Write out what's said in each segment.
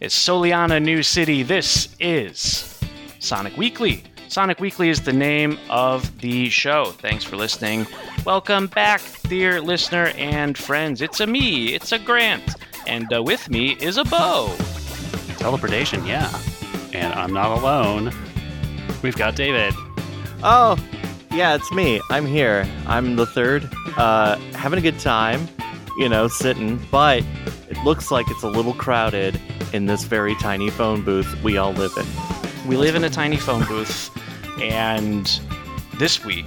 It's Soliana New City. This is Sonic Weekly. Sonic Weekly is the name of the show. Thanks for listening. Welcome back, dear listener and friends. It's a me, it's a Grant, and uh, with me is a Bo. Teleportation, yeah. And I'm not alone. We've got David. Oh, yeah, it's me. I'm here. I'm the third. Uh, having a good time, you know, sitting, but it looks like it's a little crowded in this very tiny phone booth we all live in. We live in a tiny phone booth, and this week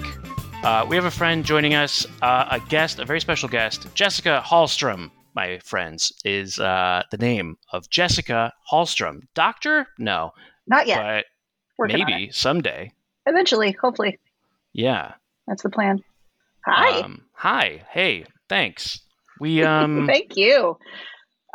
uh, we have a friend joining us, uh, a guest, a very special guest, Jessica Hallstrom. My friends is uh, the name of Jessica Hallstrom. Doctor? No, Not yet. but Working maybe someday. Eventually, hopefully. Yeah. That's the plan. Hi. Um, hi. Hey. Thanks. We um. Thank you.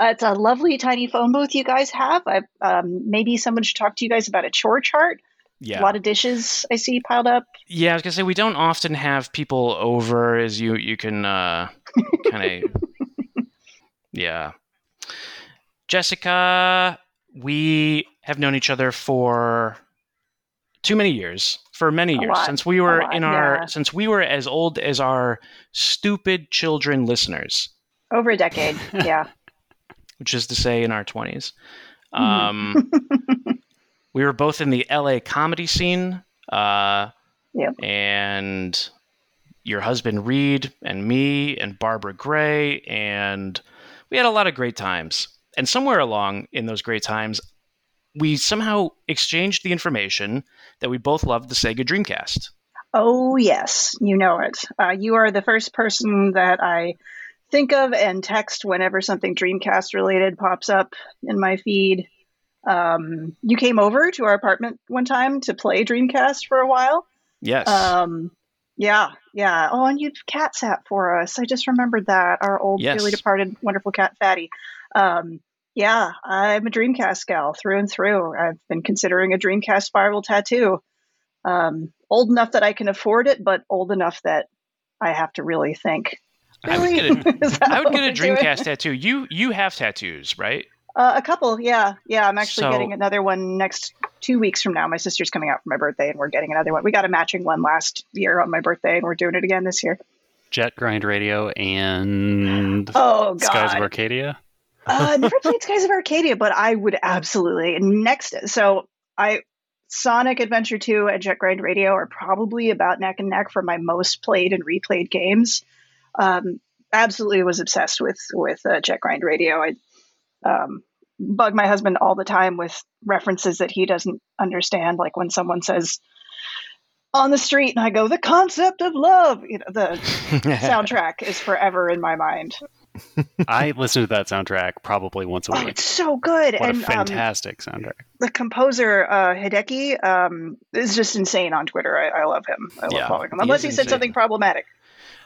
Uh, it's a lovely tiny phone booth you guys have. I, um, maybe someone should talk to you guys about a chore chart. yeah. A lot of dishes I see piled up. Yeah, I was gonna say we don't often have people over, as you you can uh, kind of yeah. Jessica, we have known each other for too many years, for many years lot, since we were lot, in our yeah. since we were as old as our stupid children listeners, Over a decade. Yeah. which is to say in our twenties. Mm-hmm. Um, we were both in the LA comedy scene. Uh, Yep. And your husband Reed and me and Barbara Gray and we had a lot of great times. And somewhere along in those great times, we somehow exchanged the information that we both loved the Sega Dreamcast. Oh, yes. You know it. Uh, you are the first person that I think of and text whenever something Dreamcast related pops up in my feed. Um, you came over to our apartment one time to play Dreamcast for a while. Yes. Um, yeah, yeah. Oh, and you cat sat for us. I just remembered that our old Yes. dearly departed wonderful cat Fatty. Um, yeah, I'm a Dreamcast gal through and through. I've been considering a Dreamcast spiral tattoo. Um, old enough that I can afford it, but old enough that I have to really think. I would get a, Is that I would get a? Dreamcast tattoo. You you have tattoos, right? Uh, a couple, yeah, yeah. I'm actually So- getting another one next two weeks from now. My sister's coming out for my birthday, and we're getting another one. We got a matching one last year on my birthday, and we're doing it again this year. Jet Grind Radio and Oh God! Skies of Arcadia. uh, never played Skies of Arcadia, but I would absolutely next. So I Sonic Adventure 2 and Jet Grind Radio are probably about neck and neck for my most played and replayed games. Um, absolutely was obsessed with with uh, Jet Grind Radio. I um, bug my husband all the time with references that he doesn't understand, like when someone says on the street, and I go, "The concept of love." You know, the soundtrack is forever in my mind. I listen to that soundtrack probably once a Oh, week. it's so good, what and a um, fantastic soundtrack. the composer uh, Hideki um, is just insane on Twitter. I, I love him. I love Yeah, following him. Unless is he said insane. something problematic.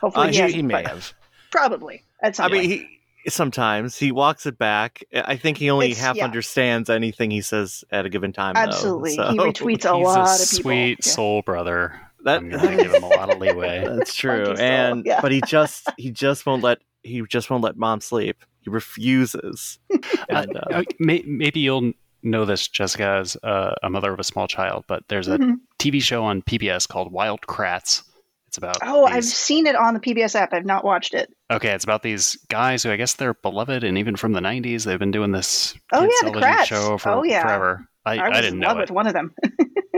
Hopefully Uh, he, he, he may have. Probably at some I point. mean, he sometimes he walks it back. I think he only It's- half yeah. understands anything he says at a given time. though, Absolutely, so- he retweets a He's lot a of people. sweet Yeah. soul brother. That- I'm going to give him a lot of leeway. That's true. And yeah. but he just he just won't let he just won't let mom sleep. He refuses. And, uh, Uh, may, maybe you'll know this, Jessica, as uh, a mother of a small child, but there's a Mhm. TV show on PBS called Wild Kratts. It's about Oh, I've seen it on the PBS app. I've not watched it. okay. It's about these guys who I guess they're beloved, and even from the '90s, they've been doing this Oh, yeah, the television Kratts. show for Oh, yeah. forever. I, I I, was didn't in know love it. with one of them.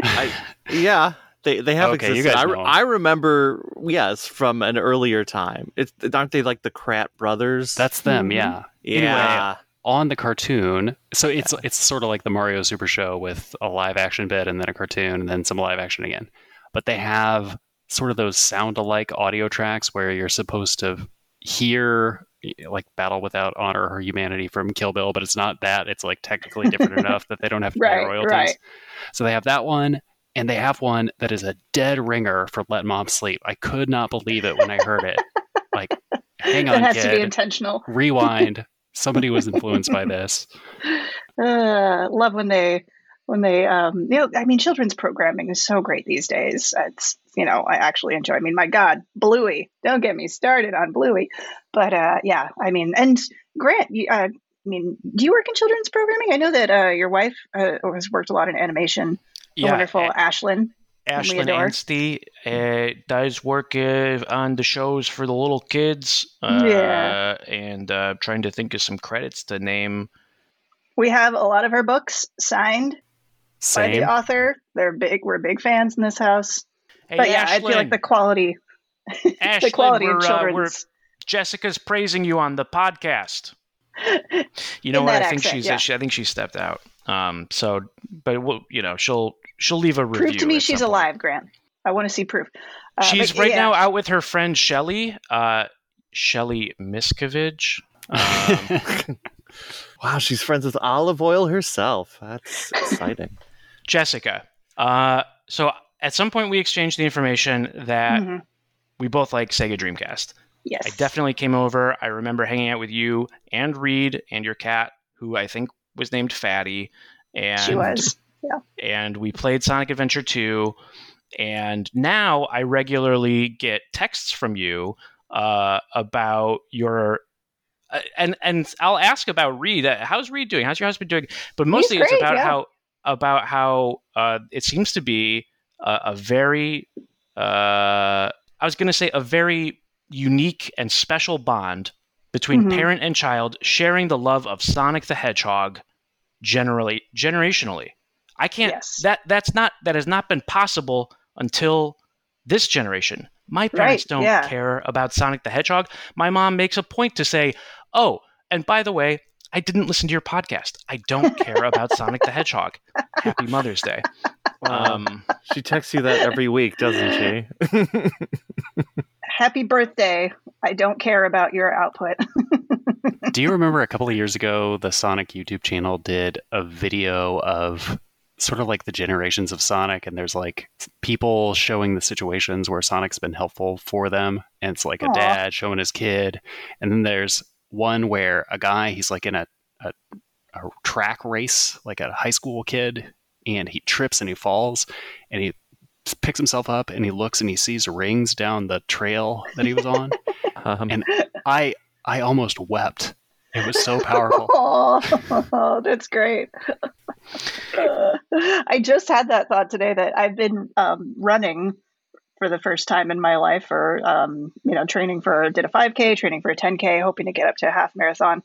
yeah, they they have Okay, you existed. guys I, re- I remember yes from an earlier time. It's aren't they like the Kratt brothers? That's them, Mhm. yeah. yeah. On the cartoon, so it's it's sort of like the Mario Super Show with a live action bit and then a cartoon and then some live action again. But they have sort of those sound alike audio tracks where you're supposed to hear like Battle Without Honor or Humanity from Kill Bill, but it's not that. It's like technically different enough that they don't have to pay royalties. right. So they have that one, and they have one that is a dead ringer for Let Mom Sleep. I could not believe it when I heard it. Like, hang It on, has to be intentional. Rewind. Somebody was influenced by this. Uh, love when they when they um you know I mean children's programming is so great these days. It's you know I actually enjoy. I mean my God, Bluey. Don't get me started on Bluey, but uh yeah I mean and Grant, you, uh, mean, do you work in children's programming? I know that uh, your wife uh, has worked a lot in animation. The wonderful A- Ashlyn. Ashlyn. Anstey uh, does work uh, on the shows for the little kids. Uh, Yeah. And uh, trying to think of some credits to name. We have a lot of her books signed by Same. the author. They're big. We're big fans in this house. Hey, but yeah, I feel like the quality, the quality we're, of uh, we're. Jessica's praising you on the podcast. You know In what? I think accent, she's yeah. she, I think she stepped out. Um. So, but we'll, you know, she'll she'll leave a review. prove to me she's point. alive, Grant. I want to see proof. Uh, She's but right yeah. now out with her friend Shelly. Uh, Shelly Miskovich. Um, Wow, she's friends with Olive Oyl herself. That's exciting. Jessica. Uh, so at some point we exchanged the information that Mhm. we both like Sega Dreamcast. Yes. I definitely came over. I remember hanging out with you and Reed and your cat, who I think was named Fatty. And She was. Yeah. and we played Sonic Adventure 2. And now I regularly get texts from you uh, about your. Uh, and and I'll ask about Reed. Uh, How's Reed doing? How's your husband doing? But mostly it's about yeah. how about how uh, it seems to be a, a very uh, I was going to say a very unique and special bond between Mhm. parent and child sharing the love of Sonic the Hedgehog generally generationally. I can't Yes. that that's not that has not been possible until this generation. My parents Right, don't yeah. care about Sonic the Hedgehog. My mom makes a point to say, "Oh, and by the way, I didn't listen to your podcast. I don't care about Sonic the Hedgehog. Happy Mother's Day." Um, she texts you that every week, doesn't she? Happy birthday. I don't care about your output. Do you remember a couple of years ago, the Sonic YouTube channel did a video of sort of like the generations of Sonic, and there's like people showing the situations where Sonic's been helpful for them, and it's like a dad showing his kid, and then there's one where a guy he's like in a, a a track race, like a high school kid, and he trips and he falls, and he picks himself up and he looks and he sees rings down the trail that he was on. Um, And- I I almost wept. It was so powerful. Oh, that's great. Uh, I just had that thought today that I've been um, running for the first time in my life, or um, you know, training for did a 5K, training for a 10K, hoping to get up to a half marathon.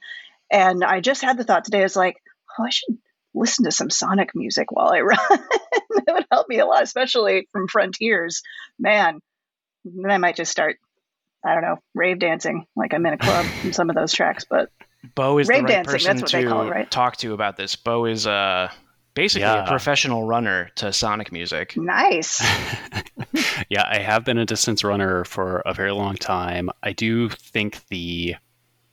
And I just had the thought today. I was like, oh, I should listen to some Sonic music while I run. it would help me a lot, especially from Frontiers. Man, then I might just start. I don't know, rave dancing like I'm in a club in some of those tracks, but Bo is Rave the right dancing, person that's what they to call it, right? talk to about this. Bo is uh, basically Yeah. a professional runner to Sonic music. nice. yeah, I have been a distance runner for a very long time. I do think the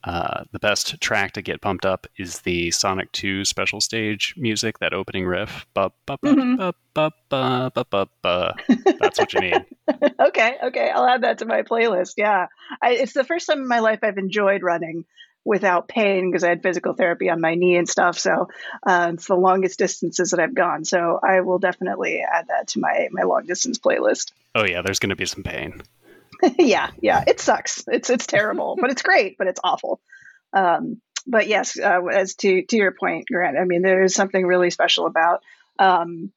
uh, the best track to get pumped up is the Sonic 2 special stage music, that opening riff. Ba, ba, ba, ba, ba, ba, ba, ba, ba. That's what you need. okay, okay, I'll add that to my playlist. Yeah, I, it's the first time in my life I've enjoyed running without pain because I had physical therapy on my knee and stuff. So uh, it's the longest distances that I've gone. So I will definitely add that to my my long distance playlist. Oh, yeah, there's going to be some pain. yeah, yeah, it sucks. It's it's terrible, but it's great, but it's awful. Um, but yes, uh, as to to your point, Grant, I mean, there is something really special about um,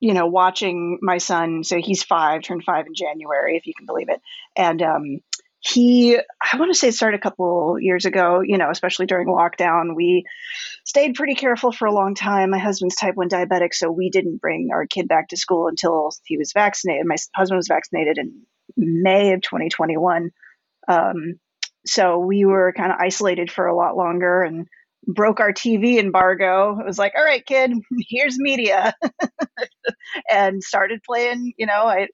you know watching my son. So he's five, turned five in January, if you can believe it, and um, he I want to say it started a couple years ago. You know, especially during lockdown, we stayed pretty careful for a long time. My husband's type 1 diabetic, so we didn't bring our kid back to school until he was vaccinated. My husband was vaccinated in May of 2021. Um, so we were kind of isolated for a lot longer and broke our TV embargo. It was like, all right, kid, here's media. and started playing, you know, I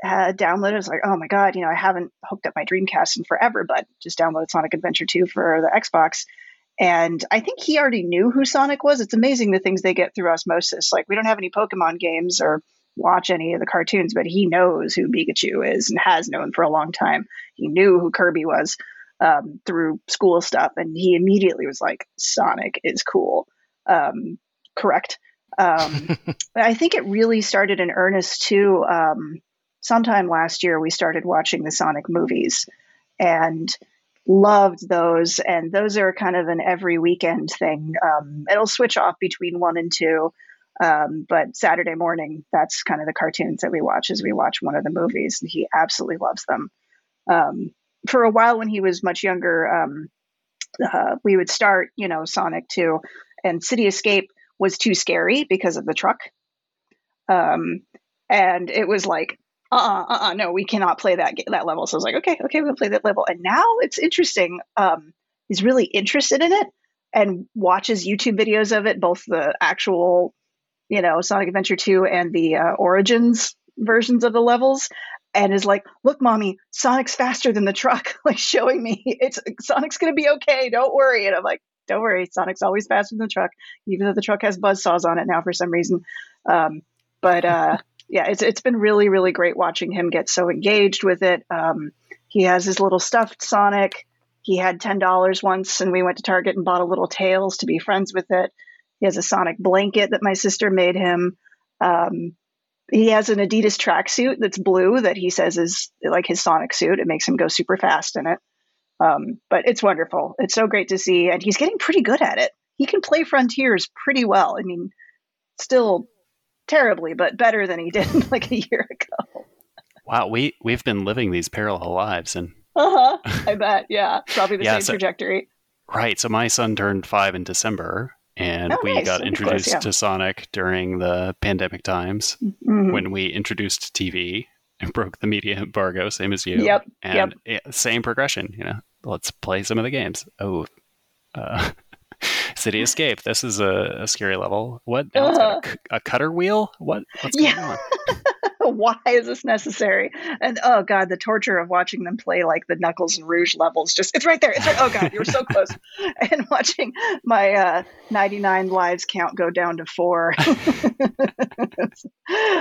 had downloaded, I was like, oh my God, you know, I haven't hooked up my Dreamcast in forever, but just downloaded Sonic Adventure 2 for the Xbox. And I think he already knew who Sonic was. It's amazing the things they get through osmosis. Like, we don't have any Pokemon games or watch any of the cartoons, but he knows who Pikachu is and has known for a long time. He knew who Kirby was um, through school stuff, and he immediately was like, Sonic is cool. Um, correct. Um, but I think it really started in earnest too. Um, sometime last year, we started watching the Sonic movies, and loved those, and those are kind of an every weekend thing. Um, it'll switch off between one and two, um, but Saturday morning, that's kind of the cartoons that we watch as we watch one of the movies. And He absolutely loves them. Um, for a while, when he was much younger, um, uh, we would start, you know, Sonic 2, and City Escape was too scary because of the truck. Um, and it was like, uh uh-uh, uh, uh no, we cannot play that that level. So I was like, okay, okay, we'll play that level. And now it's interesting. Um, he's really interested in it and watches YouTube videos of it, both the actual, you know, Sonic Adventure 2 and the uh, Origins versions of the levels and is like, "Look, mommy, Sonic's faster than the truck." like showing me it's Sonic's gonna be okay. Don't worry. And I'm like, "Don't worry, Sonic's always faster than the truck, even though the truck has buzz saws on it now for some reason." Um, but uh, yeah, it's it's been really really great watching him get so engaged with it. Um, he has his little stuffed Sonic. He had ten dollars once, and we went to Target and bought a little Tails to be friends with it. He has a Sonic blanket that my sister made him. Um, he has an Adidas tracksuit that's blue that he says is like his Sonic suit. It makes him go super fast in it. Um, but it's wonderful. It's so great to see, and he's getting pretty good at it. He can play Frontiers pretty well. I mean, still terribly, but better than he did like a year ago. Wow, we we've been living these parallel lives, and uh huh. I bet, yeah, probably the yeah, same so, trajectory. Right. So my son turned five in December, and oh, we nice. got introduced close, yeah. to Sonic during the pandemic times mm-hmm. when we introduced TV and broke the media embargo, same as you. Yep. And yep. same progression, you know. Let's play some of the games. Oh, uh, City Escape. This is a, a scary level. What? Uh-huh. A, a, cutter wheel? What? What's going yeah. on? why is this necessary? And oh god, the torture of watching them play like the Knuckles and Rouge levels. Just it's right there. It's right. Oh god, you were so close. and watching my uh, 99 lives count go down to four.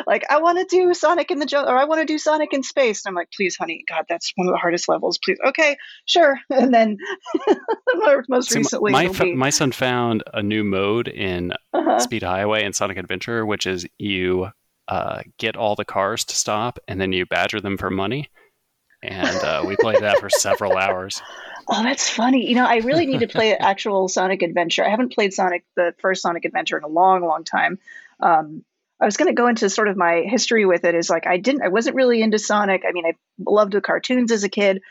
like I want to do Sonic in the jungle, or I want to do Sonic in space. And I'm like, please, honey, God, that's one of the hardest levels. Please, okay, sure. And then most See, recently, my, my son found a new mode in uh-huh. Speed Highway and Sonic Adventure, which is you uh, get all the cars to stop, and then you badger them for money. And uh, we played that for several hours. Oh, that's funny. You know, I really need to play actual Sonic Adventure. I haven't played Sonic, the first Sonic Adventure, in a long, long time. Um, I was going to go into sort of my history with it. Is like I didn't, I wasn't really into Sonic. I mean, I loved the cartoons as a kid,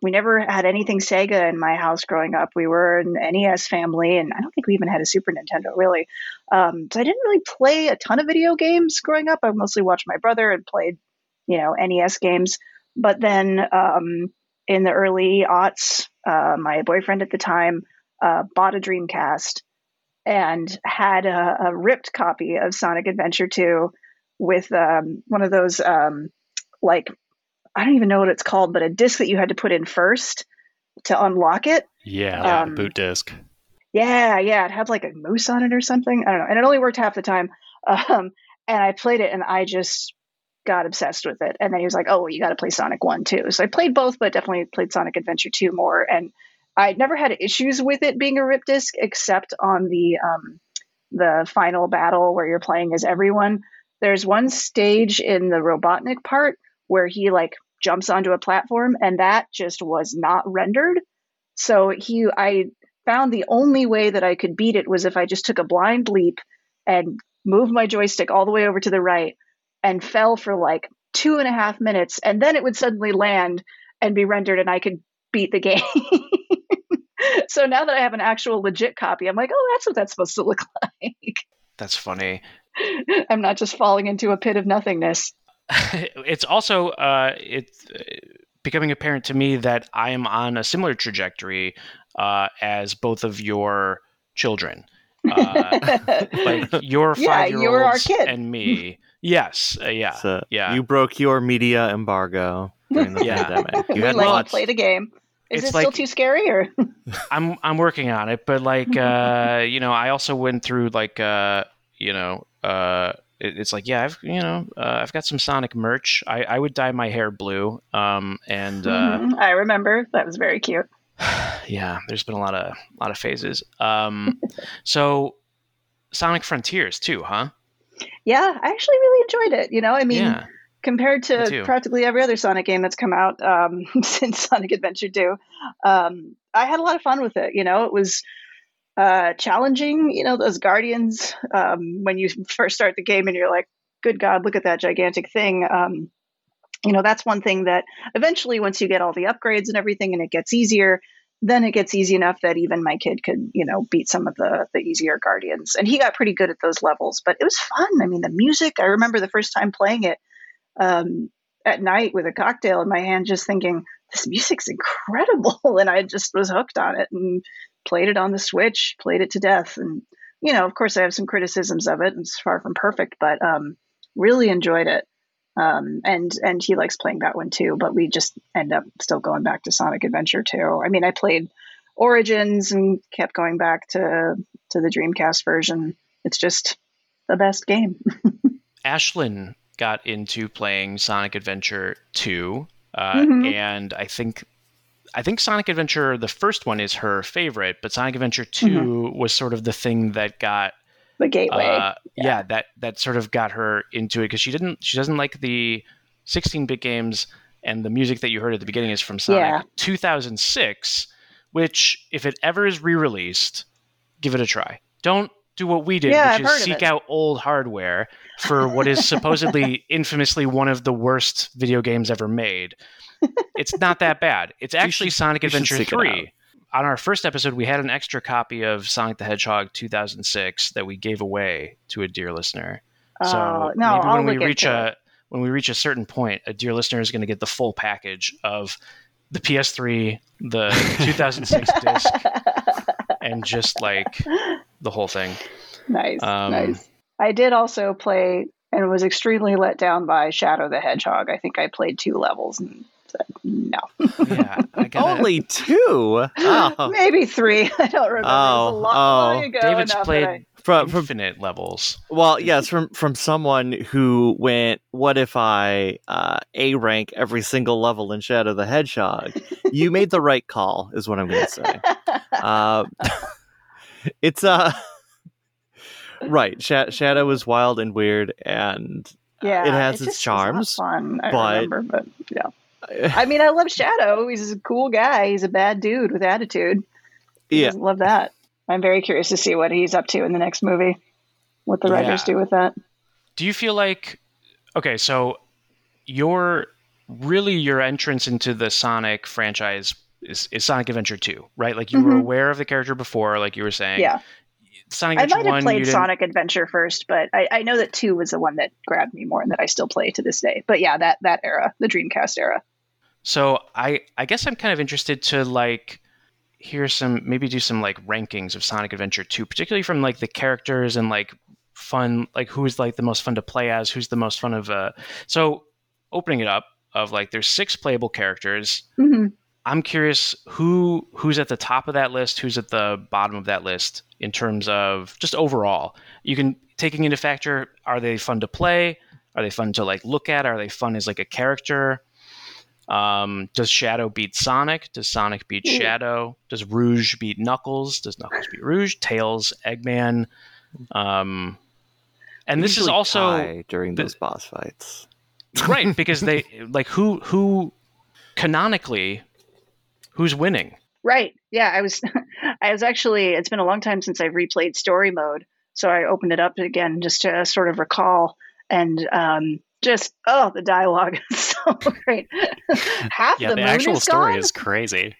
we never had anything Sega in my house growing up. We were an NES family, and I don't think we even had a Super Nintendo really. Um, so I didn't really play a ton of video games growing up. I mostly watched my brother and played, you know, NES games. But then um, in the early aughts, uh, my boyfriend at the time uh, bought a Dreamcast and had a, a, ripped copy of Sonic Adventure 2 with um, one of those um, like I don't even know what it's called, but a disc that you had to put in first to unlock it. Yeah, um, boot disc. Yeah, yeah, it had like a moose on it or something. I don't know, and it only worked half the time. Um, and I played it, and I just got obsessed with it. And then he was like, "Oh, well, you got to play Sonic One too." So I played both, but definitely played Sonic Adventure Two more. And I never had issues with it being a rip disc, except on the um, the final battle where you're playing as everyone. There's one stage in the Robotnik part where he like jumps onto a platform and that just was not rendered. So he I found the only way that I could beat it was if I just took a blind leap and moved my joystick all the way over to the right and fell for like two and a half minutes and then it would suddenly land and be rendered and I could beat the game. so now that I have an actual legit copy, I'm like, oh, that's what that's supposed to look like. That's funny. I'm not just falling into a pit of nothingness. it's also uh, it's uh, becoming apparent to me that I am on a similar trajectory uh, as both of your children. Uh, like your five year olds and me. Yes, uh, yeah, so yeah. You broke your media embargo during the yeah. pandemic. You had let you play the game. Is it's it still too scary or I'm I'm working on it, but like uh, you know, I also went through like uh, you know, uh it, it's like, yeah, I've you know, uh, I've got some Sonic merch. I, I would dye my hair blue. Um, and uh, mm-hmm. I remember that was very cute. yeah, there's been a lot of a lot of phases. Um, so Sonic Frontiers too, huh? Yeah, I actually really enjoyed it. You know, I mean, yeah. compared to practically every other Sonic game that's come out um, since Sonic Adventure 2. Um, I had a lot of fun with it. You know, it was uh, challenging. You know, those Guardians, um, when you first start the game and you're like, good God, look at that gigantic thing. Um, you know, that's one thing that eventually, once you get all the upgrades and everything and it gets easier, then it gets easy enough that even my kid could, you know, beat some of the the easier guardians. And he got pretty good at those levels, but it was fun. I mean, the music, I remember the first time playing it um, at night with a cocktail in my hand, just thinking, this music's incredible. And I just was hooked on it and played it on the Switch, played it to death. And, you know, of course, I have some criticisms of it. It's far from perfect, but um, really enjoyed it. Um, and and he likes playing that one too, but we just end up still going back to Sonic Adventure too. I mean, I played Origins and kept going back to to the Dreamcast version. It's just the best game. Ashlyn got into playing Sonic Adventure 2, uh, Mhm. and I think I think Sonic Adventure the first one is her favorite, but Sonic Adventure 2 was sort of the thing that got The gateway. uh, Yeah. yeah. that that sort of got her into it because she didn't she doesn't like the 16-bit games and the music that you heard at the beginning is from Sonic Yeah. 2006 which if it ever is re-released give it a try don't do what we did Yeah, which I've is seek out old hardware for what is supposedly infamously one of the worst video games ever made it's not that bad it's actually should- Sonic Adventure 3 on our first episode, we had an extra copy of Sonic the Hedgehog 2006 that we gave away to a dear listener. So Oh, no, maybe I'll when we reach a it. when we reach a certain point, a dear listener is going to get the full package of the PS3, the 2006 disc, and just like the whole thing. nice, Um, nice. I did also play and was extremely let down by Shadow the Hedgehog. I think I played two levels and said no, Yeah, I gotta, Only two. Oh. maybe three. I don't remember. it was a Oh, long, oh. long ago David's played I- From from infinite levels. well, yes, from from someone who went, what if I uh, a rank every single level in Shadow the Hedgehog? You made the right call, is what I'm going to say. Uh, it's uh right. Sha- Shadow is wild and weird, and yeah, it has its just was not charms, Fun, I but- remember, but yeah. I mean, I love Shadow. He's a cool guy. He's a bad dude with attitude. Yeah, love that. I'm very curious to see what he's up to in the next movie. What the writers Yeah. do with that. Do you feel like okay, so your really your entrance into the Sonic franchise is, is Sonic Adventure 2, right? Like you were Mhm. aware of the character before, like you were saying. Yeah, Sonic Adventure I might have 1 played Sonic Adventure first, but I, I know that two was the one that grabbed me more and that I still play to this day. But yeah, that that era, the Dreamcast era. So I I guess I'm kind of interested to like hear some maybe do some like rankings of Sonic Adventure 2, particularly from like the characters and like fun like who's like the most fun to play as, who's the most fun of uh so opening it up of like there's six playable characters. hmm I'm curious who who's at the top of that list, who's at the bottom of that list in terms of just overall. You can taking into factor are they fun to play? Are they fun to like look at? Are they fun as like a character? Um, does Shadow beat Sonic? Does Sonic beat Ooh. Shadow? Does Rouge beat Knuckles? Does Knuckles beat Rouge? Tails, Eggman. Um, and this is also tie during the- those boss fights. right because they like who who canonically who's winning Right. Yeah, I was I was actually it's been a long time since I've replayed story mode, so I opened it up again just to sort of recall and um just oh the dialogue is so great. Half Yeah, the, the, moon actual is story gone. is crazy.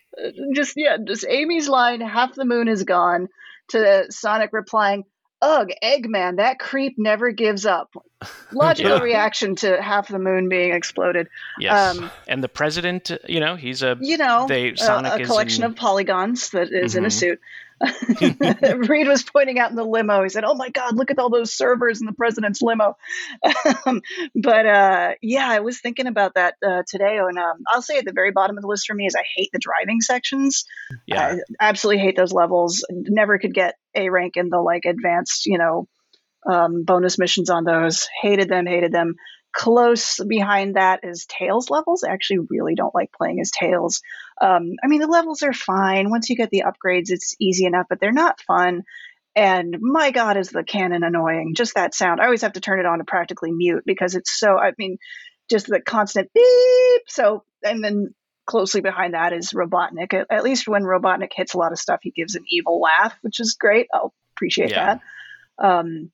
just yeah, just Amy's line, half the moon is gone, to Sonic replying, Ugh, Eggman, that creep never gives up. Logical Yeah. reaction to half the moon being exploded. yes Um, and the president you know he's a You know, They- a- Sonic a, is collection in- of polygons that is in a Mhm. suit. Reed was pointing out in the limo. He said, "Oh my God, look at all those servers in the president's limo." um, but uh, yeah, I was thinking about that uh, today, and um, I'll say at the very bottom of the list for me is I hate the driving sections. yeah I absolutely hate those levels. Never could get a rank in the like advanced, you know, um, bonus missions on those. Hated them, hated them. Close behind that is Tails levels. I actually really don't like playing as Tails. Um, I mean, the levels are fine. Once you get the upgrades, it's easy enough, but they're not fun. And my God, is the cannon annoying? Just that sound. I always have to turn it on to practically mute because it's so. I mean, just the constant beep. So, and then closely behind that is Robotnik. At, at, least when Robotnik hits a lot of stuff, he gives an evil laugh, which is great. I'll appreciate yeah. that. Um,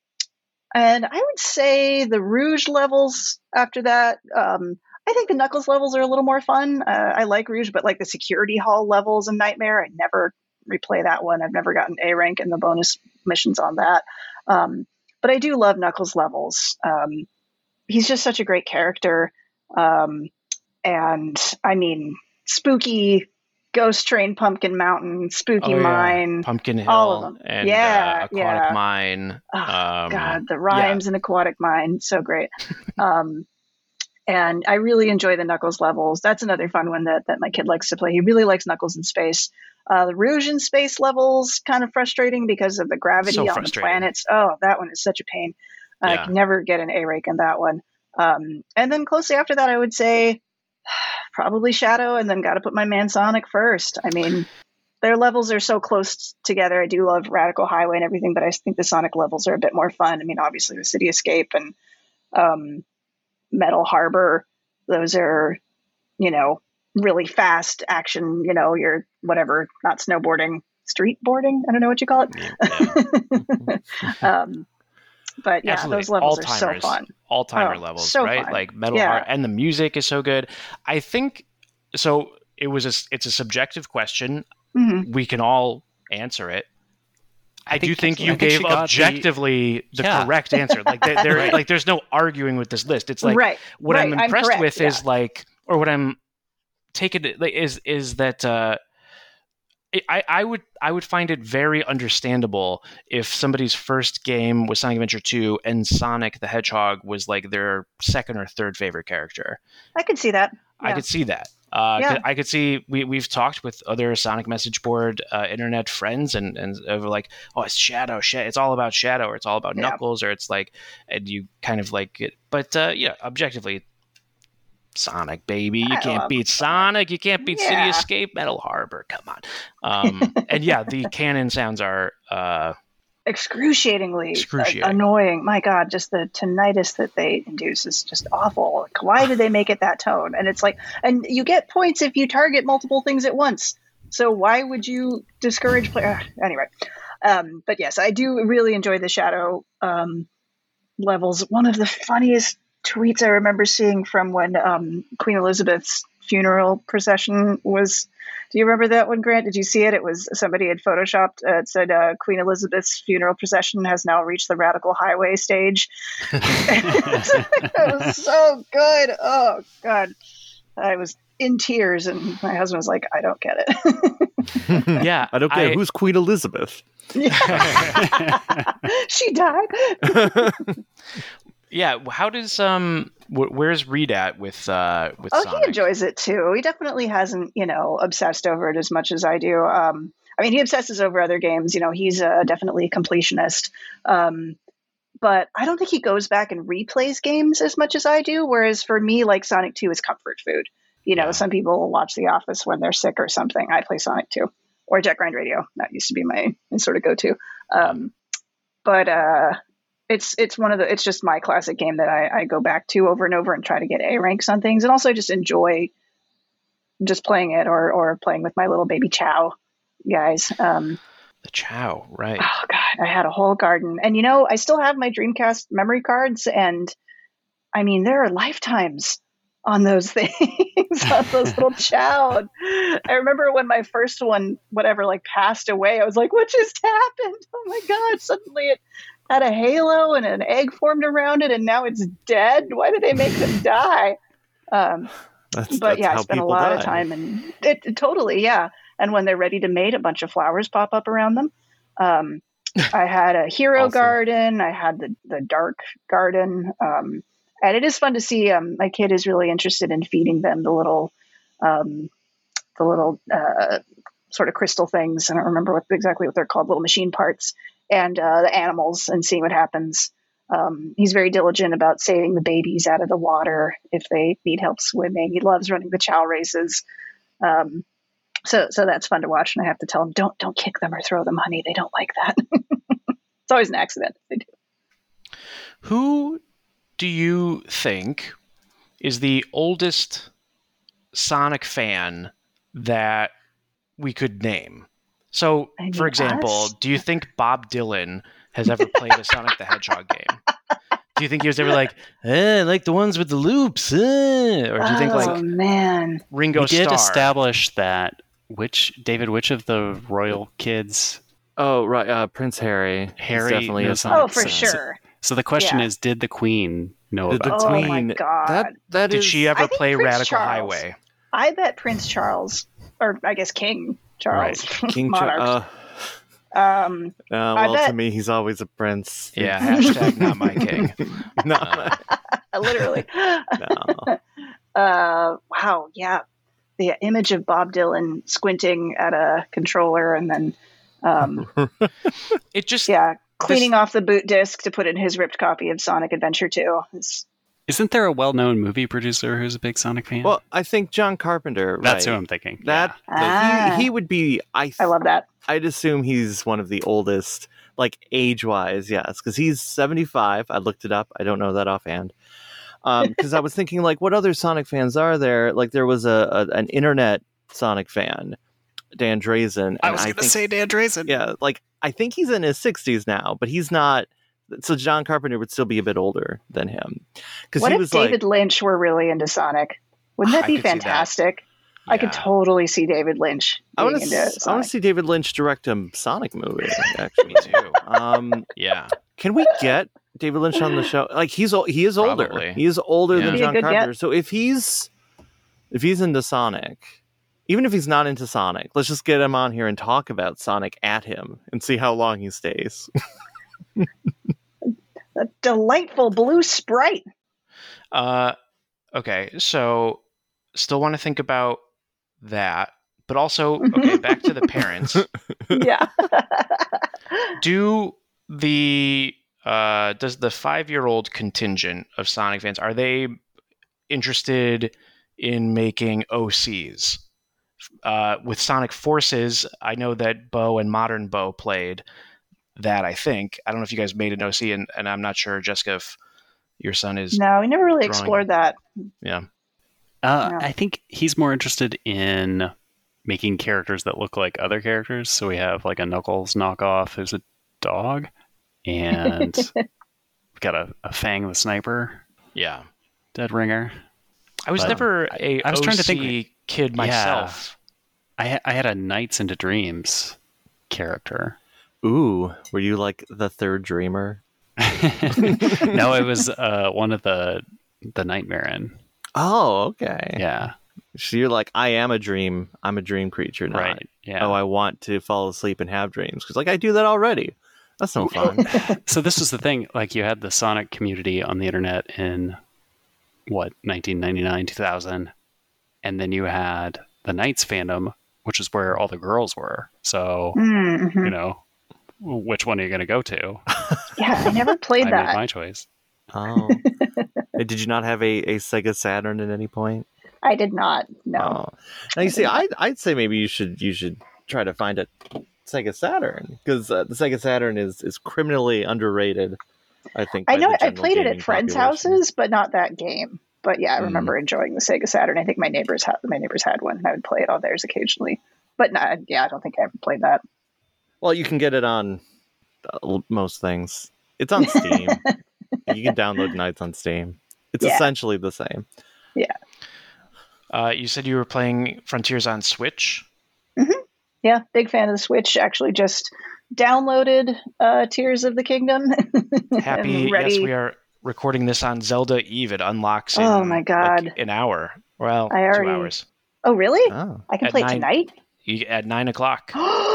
and I would say the Rouge levels after that. Um, I think the Knuckles levels are a little more fun. Uh, I like Rouge, but like the security hall levels in Nightmare, I never replay that one. I've never gotten A rank in the bonus missions on that. Um, but I do love Knuckles levels. Um, he's just such a great character. Um, and I mean, spooky Ghost Train, Pumpkin Mountain, Spooky oh, yeah. Mine, Pumpkin Hill, all of them. and yeah, uh, Aquatic yeah. Mine. Oh, um, God, the rhymes yeah. in Aquatic Mine, so great. um, and I really enjoy the Knuckles levels. That's another fun one that, that my kid likes to play. He really likes Knuckles in space. Uh, the Rouge in space levels kind of frustrating because of the gravity so on the planets. Oh, that one is such a pain. I can never get an A rank in that one. Um, and then closely after that, I would say probably Shadow, and then got to put my man Sonic first. I mean, their levels are so close together. I do love Radical Highway and everything, but I think the Sonic levels are a bit more fun. I mean, obviously the City Escape and um, Metal Harbor, those are, you know, really fast action, you know, you're whatever, not snowboarding, street boarding. I don't know what you call it. Um, but yeah, Absolutely. those levels All-timers. are so fun. All timer oh, levels, so right? Fun. Like Metal yeah. Heart, and the music is so good. I think so. It was a, it's a subjective question. Mm-hmm. We can all answer it. I, I do think you gave objectively the, the yeah. correct answer. Like there, there right. like there's no arguing with this list. It's like right. what right. I'm impressed I'm with yeah. is like, or what I'm taking is is that uh, I, I would I would find it very understandable if somebody's first game was Sonic Adventure 2 and Sonic the Hedgehog was like their second or third favorite character. I could see that. Yeah. I could see that. Uh, yeah. I could see we we've talked with other Sonic message board uh, internet friends and and over like oh it's Shadow, it's all about Shadow or it's all about yeah. Knuckles or it's like and you kind of like it, but uh, yeah, objectively Sonic, baby. You I can't beat Sonic. You can't beat yeah. City Escape, Metal Harbor. Come on. Um, and yeah, the cannon sounds are uh, excruciatingly excruciating. annoying. My God, just the tinnitus that they induce is just awful. Like, why did they make it that tone? And it's like, and you get points if you target multiple things at once. So why would you discourage player? Anyway, um, but yes, I do really enjoy the shadow um, levels. One of the funniest tweets I remember seeing from when um, Queen Elizabeth's funeral procession was. Do you remember that one, Grant? Did you see it? It was somebody had photoshopped. Uh, it said uh, Queen Elizabeth's funeral procession has now reached the Radical Highway stage. it was so good. Oh God, I was in tears, and my husband was like, "I don't get it." yeah, I don't get I, Who's Queen Elizabeth? she died. Yeah, how does um where's Reed at with uh with Oh, Sonic? he enjoys it too. He definitely hasn't, you know, obsessed over it as much as I do. Um I mean, he obsesses over other games, you know, he's uh, definitely a completionist. Um but I don't think he goes back and replays games as much as I do, whereas for me like Sonic 2 is comfort food. You know, yeah. some people will watch The Office when they're sick or something. I play Sonic 2 or Jet Grind Radio. That used to be my, my sort of go-to. Um but uh it's it's one of the it's just my classic game that I, I go back to over and over and try to get A ranks on things and also just enjoy just playing it or or playing with my little baby Chao guys. Um, the Chao, right? Oh god, I had a whole garden, and you know I still have my Dreamcast memory cards, and I mean there are lifetimes on those things, on those little Chao. I remember when my first one, whatever, like passed away. I was like, "What just happened? Oh my god!" Suddenly it had a halo and an egg formed around it, and now it's dead. Why did they make them die? Um, that's, but that's yeah, I spent a lot die. of time and it, it, totally, yeah. And when they're ready to mate, a bunch of flowers pop up around them. Um, I had a hero awesome. garden. I had the the dark garden, um, and it is fun to see. Um, my kid is really interested in feeding them the little, um, the little uh, sort of crystal things. I don't remember what exactly what they're called, little machine parts and uh, the animals and seeing what happens. Um, he's very diligent about saving the babies out of the water if they need help swimming. He loves running the Chao races. Um, so, so that's fun to watch. And I have to tell him, don't, don't kick them or throw them, honey. They don't like that. it's always an accident. They do. Who do you think is the oldest Sonic fan that we could name? So, I mean, for example, us? do you think Bob Dylan has ever played a Sonic the Hedgehog game? Do you think he was ever like, eh, like the ones with the loops? Eh? Or do you think oh like man, Ringo we did Starr? establish that which David, which of the royal kids? Oh right, uh, Prince Harry. He's Harry definitely a knows Sonic oh for fan. sure. So the question Yeah. is, did the Queen know Did the about? Oh my God. That that Did is- she ever play Prince Radical Charles. Highway? I bet Prince Charles, or I guess King Charles, King monarch. Charles? um, Uh, well, bet- to me, he's always a prince. Yeah, hashtag not my king. no, literally. no. Uh, wow, yeah. The image of Bob Dylan squinting at a controller and then, um, It just yeah, cleaning off the boot disc to put in his ripped copy of Sonic Adventure 2. It's, Isn't there a well-known movie producer who's a big Sonic fan? Well, I think John Carpenter. that's right. who I'm thinking. That Ah. he, he would be. I I love that. I'd assume he's one of the oldest, like age wise, yes, because he's 75. I looked it up. I don't know that offhand. Because I was thinking, like, what other Sonic fans are there? Like, there was a, a an internet Sonic fan, Dan Drazen. I was going to say Dan Drazen. yeah, like I think he's in his 60s now, but he's not. So John Carpenter would still be a bit older than him, because What he if was David like, Lynch were really into Sonic? Wouldn't that I be could see that. fantastic? I could totally see David Lynch I want into to, I want to see David Lynch direct a Sonic movie. me Actually, too. um, Yeah. Can we get David Lynch on the show? Like he's he is older. Probably. He is older Yeah. than John Carpenter. get. So if he's if he's into Sonic, even if he's not into Sonic, let's just get him on here and talk about Sonic at him and see how long he stays. A delightful blue sprite. Uh, okay, so still want to think about that, but also okay. Back to the parents. yeah. Do the uh, does the five year old contingent of Sonic fans are they interested in making OCs? Uh, with Sonic Forces, I know that Bo and Modern Bo played that. I think I don't know if you guys made an OC, and, and I'm not sure, Jessica, if your son is. no, we never really drawing. explored that. Yeah, Uh, Yeah. I think he's more interested in making characters that look like other characters. So we have like a Knuckles knockoff who's a dog, and we've got a, a Fang the sniper, yeah. Dead Ringer. I was But never a I was trying to think- OC kid Yeah. myself. I I had a Nights into Dreams character. Ooh, were you like the third dreamer? no, it was uh, one of the the Nightmare in. Oh, okay. Yeah, So you're like, I am a dream. I'm a dream creature, not right. Yeah. oh, I want to fall asleep and have dreams because like I do that already. That's no fun. so this was the thing like you had the sonic community on the internet in what 1999 2000 and then you had the Nights fandom which is where all the girls were so Mhm. you know which one are you going to go to Yeah, I never played i that. made my choice oh, did you not have a, a Sega Saturn at any point? I did not. No. Oh. Now you see, I'd, I'd say maybe you should you should try to find a Sega Saturn because uh, the Sega Saturn is is criminally underrated. I think. I know I played it at friends' population. houses, but not that game. But yeah, I Mm. remember enjoying the Sega Saturn. I think my neighbors had my neighbors had one. and I would play it on theirs occasionally. But no, yeah, I don't think I ever played that. Well, you can get it on uh, most things. It's on Steam. you can download Nights on Steam. It's Yeah. essentially the same. Yeah. Uh, you said you were playing Frontiers on Switch. Yeah, big fan of the Switch. Actually, just downloaded uh, Tears of the Kingdom. Happy, yes, we are recording this on Zelda Eve. It unlocks in Oh my like, God. an hour. Well, I already- two hours Oh, really? Oh, I can At play nine- tonight. You- at nine o'clock.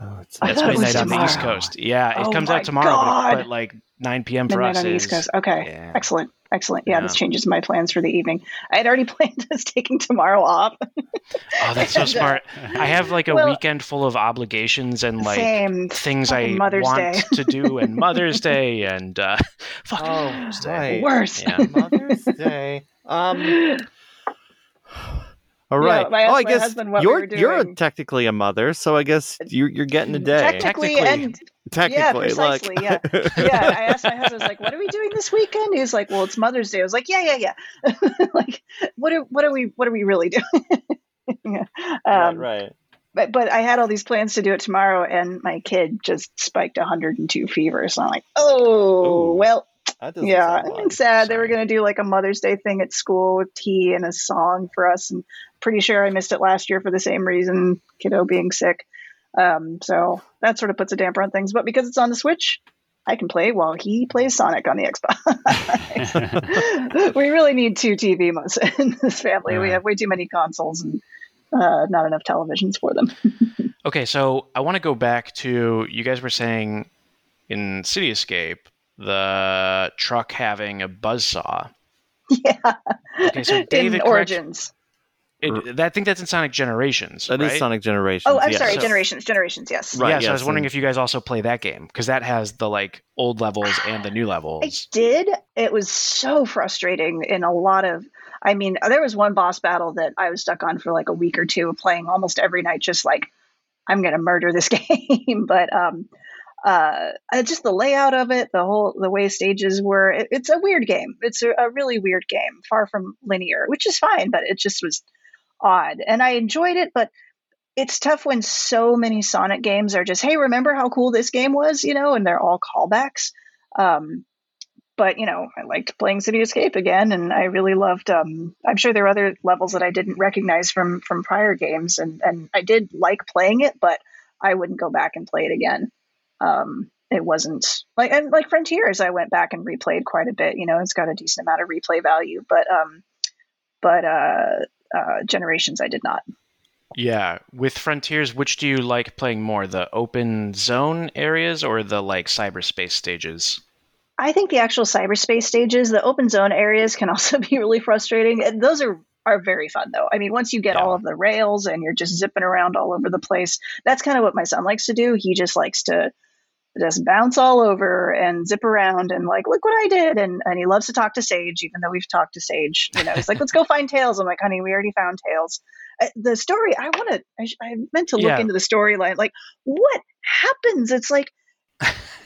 oh, it's I That's thought it midnight on the East. Coast. Yeah, it Oh comes out tomorrow, but, God. but like nine p.m. for midnight us on the East Coast. Okay, yeah. excellent, excellent. Yeah, Yeah. this changes my plans for the evening. I had already planned as taking tomorrow off. Oh, that's so And, uh, smart. I have like a Well- weekend full of obligations and like Same. things I Mother's want Day. to do, and Mother's Day, and uh, fucking Oh, Mother's Day. right. Worse. Yeah. Mother's Day. Um, All Yeah, right. I asked oh, I my guess husband you're were you're technically a mother, so I guess you're you're getting a day. Technically, Technically. and Technically, precisely, look. yeah. yeah, I asked my husband, I was like, "What are we doing this weekend?" He was like, "Well, it's Mother's Day." I was like, "Yeah, yeah, yeah." like, what are what are we what are we really doing? yeah. right, um, right. But but I had all these plans to do it tomorrow, and my kid just spiked 102 fever. So I'm like, "Oh, Ooh, well, That doesn't yeah." sound fun. And sad. They were going to do like a Mother's Day thing at school with tea and a song for us, and pretty sure I missed it last year for the same reason, kiddo being sick. Um, so that sort of puts a damper on things. But because it's on the Switch, I can play while he plays Sonic on the Xbox. we really need two TV modes in this family. We have way too many consoles and uh, not enough televisions for them. Okay, so I want to go back to you guys were saying in City Escape the truck having a buzzsaw. yeah. Okay, so David, in correct- Origins. It, I think that's in Sonic Generations. That is right? Sonic Generations. Oh, I'm yes. sorry. So- Generations. Generations. Yes. Right, yeah, so I was wondering and- if you guys also play that game because that has the like old levels and the new I levels. did. It was so frustrating in a lot of. I mean, there was one boss battle that I was stuck on for like a week or two, playing almost every night, just like I'm going to murder this game. but um, uh, uh, just the layout of it, the whole the way stages were. It, it's a weird game. It's a, a really weird game, far from linear, which is fine, but it just was odd, and I enjoyed it, but. It's tough when so many Sonic games are just, hey, remember how cool this game was, you know, and they're all callbacks. Um, but you know, I liked playing City Escape again, and I really loved. Um, I'm sure there are other levels that I didn't recognize from from prior games, and and I did like playing it, but I wouldn't go back and play it again. Um, it wasn't like and like Frontiers. I went back and replayed quite a bit. You know, it's got a decent amount of replay value, but um, but uh, uh, Generations, I did not. Yeah, with Frontiers, which do you like playing more, the open zone areas or the like cyberspace stages? I think the actual cyberspace stages, the open zone areas, can also be really frustrating. And Those are are very fun though. I mean, once you get Yeah. all of the rails and you're just zipping around all over the place, that's kind of what my son likes to do. He just likes to just bounce all over and zip around and like, look what I did. And and he loves to talk to Sage, even though we've talked to Sage. You know, he's like, let's go find Tails. I'm like, honey, we already found Tails. Uh, the story, I want to. I, I meant to look Yeah. into the storyline. Like, what happens? It's like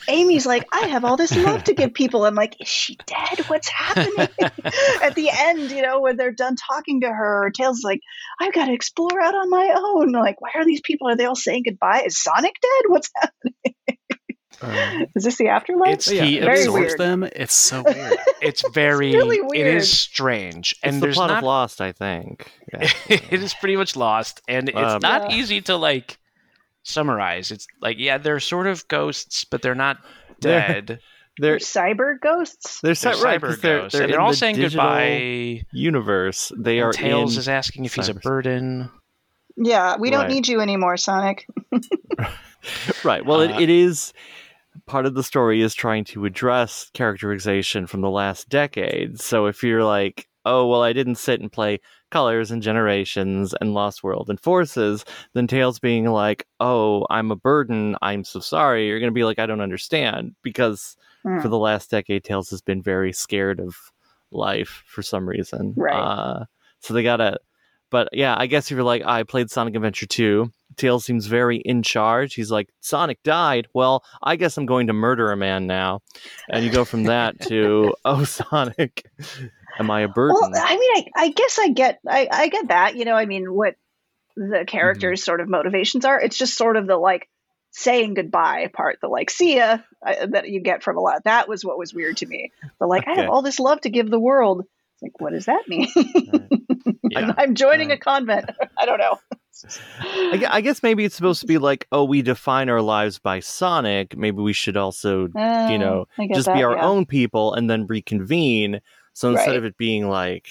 Amy's like, I have all this love to give people. I'm like, is she dead? What's happening? At the end, you know, when they're done talking to her, Tails like, I've got to explore out on my own. Like, why are these people? Are they all saying goodbye? Is Sonic dead? What's happening? Um, Is this the afterlife? It's- he Very absorbs weird. them. It's so weird. It's very, really weird. is strange, and it's the there's plot not. of Lost, I think. Yeah. it is pretty much lost, and it's Um, not Yeah. easy to like summarize. It's like yeah, they're sort of ghosts, but they're not They're- dead. They're They're cyber ghosts. they're, They're cy- right, cyber 'cause they're, ghosts, they're and they're all the saying digital goodbye. Universe. They and are Tails is asking if he's a burden. Yeah, we don't Right. need you anymore, Sonic. right. Well, Uh, it, it is part of the story is trying to address characterization from the last decade. So if you're like, oh well, I didn't sit and play Colors and Generations and Lost World and Forces, then Tails being like, oh, I'm a burden. I'm so sorry. You're gonna be like, I don't understand because Hmm. for the last decade, Tails has been very scared of life for some reason. Right. Uh, so they gotta. But yeah, I guess if you're like, I played Sonic Adventure 2, Tails seems very in charge. He's like, Sonic died. Well, I guess I'm going to murder a man now. And you go from that to, oh, Sonic, am I a burden? Well, I mean, I, I guess I get, I, I get that. You know, I mean, what the characters' sort of motivations are. It's just sort of the like saying goodbye part, the like see ya uh, that you get from a lot. That was what was weird to me. The like, I have all this love to give the world. It's like, what does that mean? Yeah. I'm, I'm joining a convent. I don't know. I, I guess maybe it's supposed to be like, oh, we define our lives by Sonic. Maybe we should also Uh, you know, just that, be our yeah. own people and then reconvene. So instead Right. of it being like,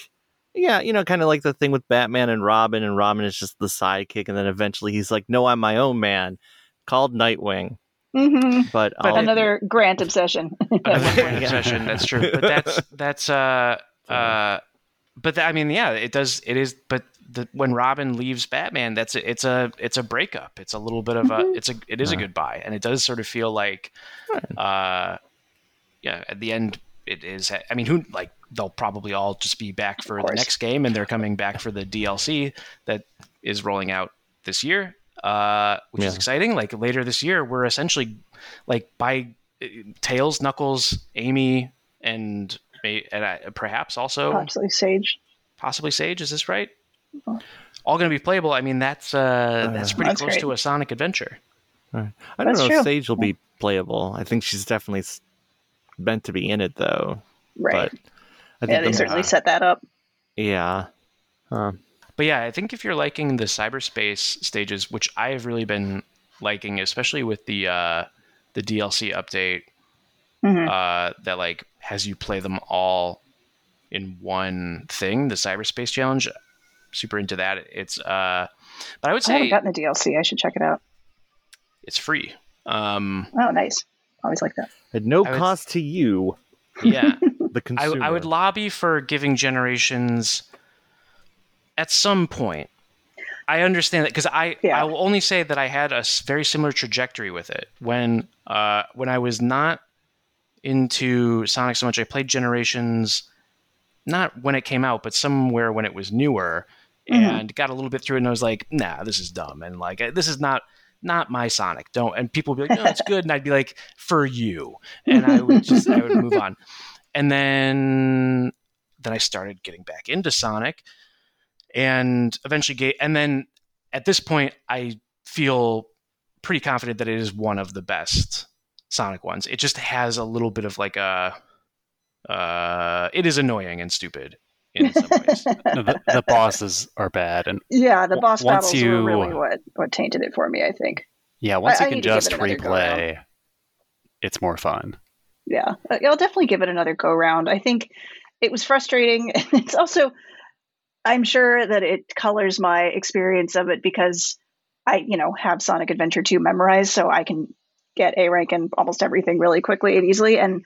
yeah, you know, kind of like the thing with Batman and Robin, and Robin is just the sidekick, and then eventually he's like, no, I'm my own man, called Nightwing. Mhm. But, But I'll- Another Grant obsession. Another point Yeah. obsession. That's true. But that's that's uh uh. But that, I mean, yeah, it does. It is. But the, when Robin leaves Batman, that's a, it's a it's a breakup. It's a little bit of a Mhm. it's a it is a goodbye, and it does sort of feel like, uh, yeah, at the end it is. I mean, who like they'll probably all just be back for the next game, and they're coming back for the DLC that is rolling out this year, uh, which is exciting. Like later this year, we're essentially like by uh, Tails, Knuckles, Amy, and, and uh, perhaps also possibly Sage. possibly Sage. Is this right? All going to be playable. I mean, that's uh, that's pretty That's close great. to a Sonic adventure. I don't That's know true. if Sage will be playable. I think she's definitely meant to be in it though. Right. But I think yeah, they the- certainly set that up. yeah. Huh. But yeah, I think if you're liking the cyberspace stages, which I have really been liking, especially with the uh, the DLC update Mhm. uh, that like has you play them all in one thing, the cyberspace challenge. Super into that. It's uh, but I would say I haven't gotten the DLC. I should check it out. it's free. Um, Oh, nice. Always like that. At no I would- cost to you, yeah, the I, consumer. I would lobby for giving generations at some point. I understand that because I Yeah. I will only say that I had a very similar trajectory with it when uh, when I was not into Sonic so much. I played Generations not when it came out, but somewhere when it was newer, Mhm. and got a little bit through it, and I was like, Nah, this is dumb, and like this is not not my Sonic. Don't and people would be like, No, it's good, and I'd be like, For you, and I would just I would move on, and then then I started getting back into Sonic, and eventually and then at this point I feel pretty confident that it is one of the best Sonic ones. It just has a little bit of like a uh it is annoying and stupid in some ways. No, the, the bosses are bad, and Yeah, the W- boss once battles you- were really what what tainted it for me. I think. yeah, once I you can just replay, it's more fun. Yeah, Uh, I'll definitely give it another go round. I think it was frustrating. It's also, I'm sure that it colors my experience of it because I, you know, have Sonic Adventure 2 memorized, so I can get A rank in almost everything really quickly and easily. And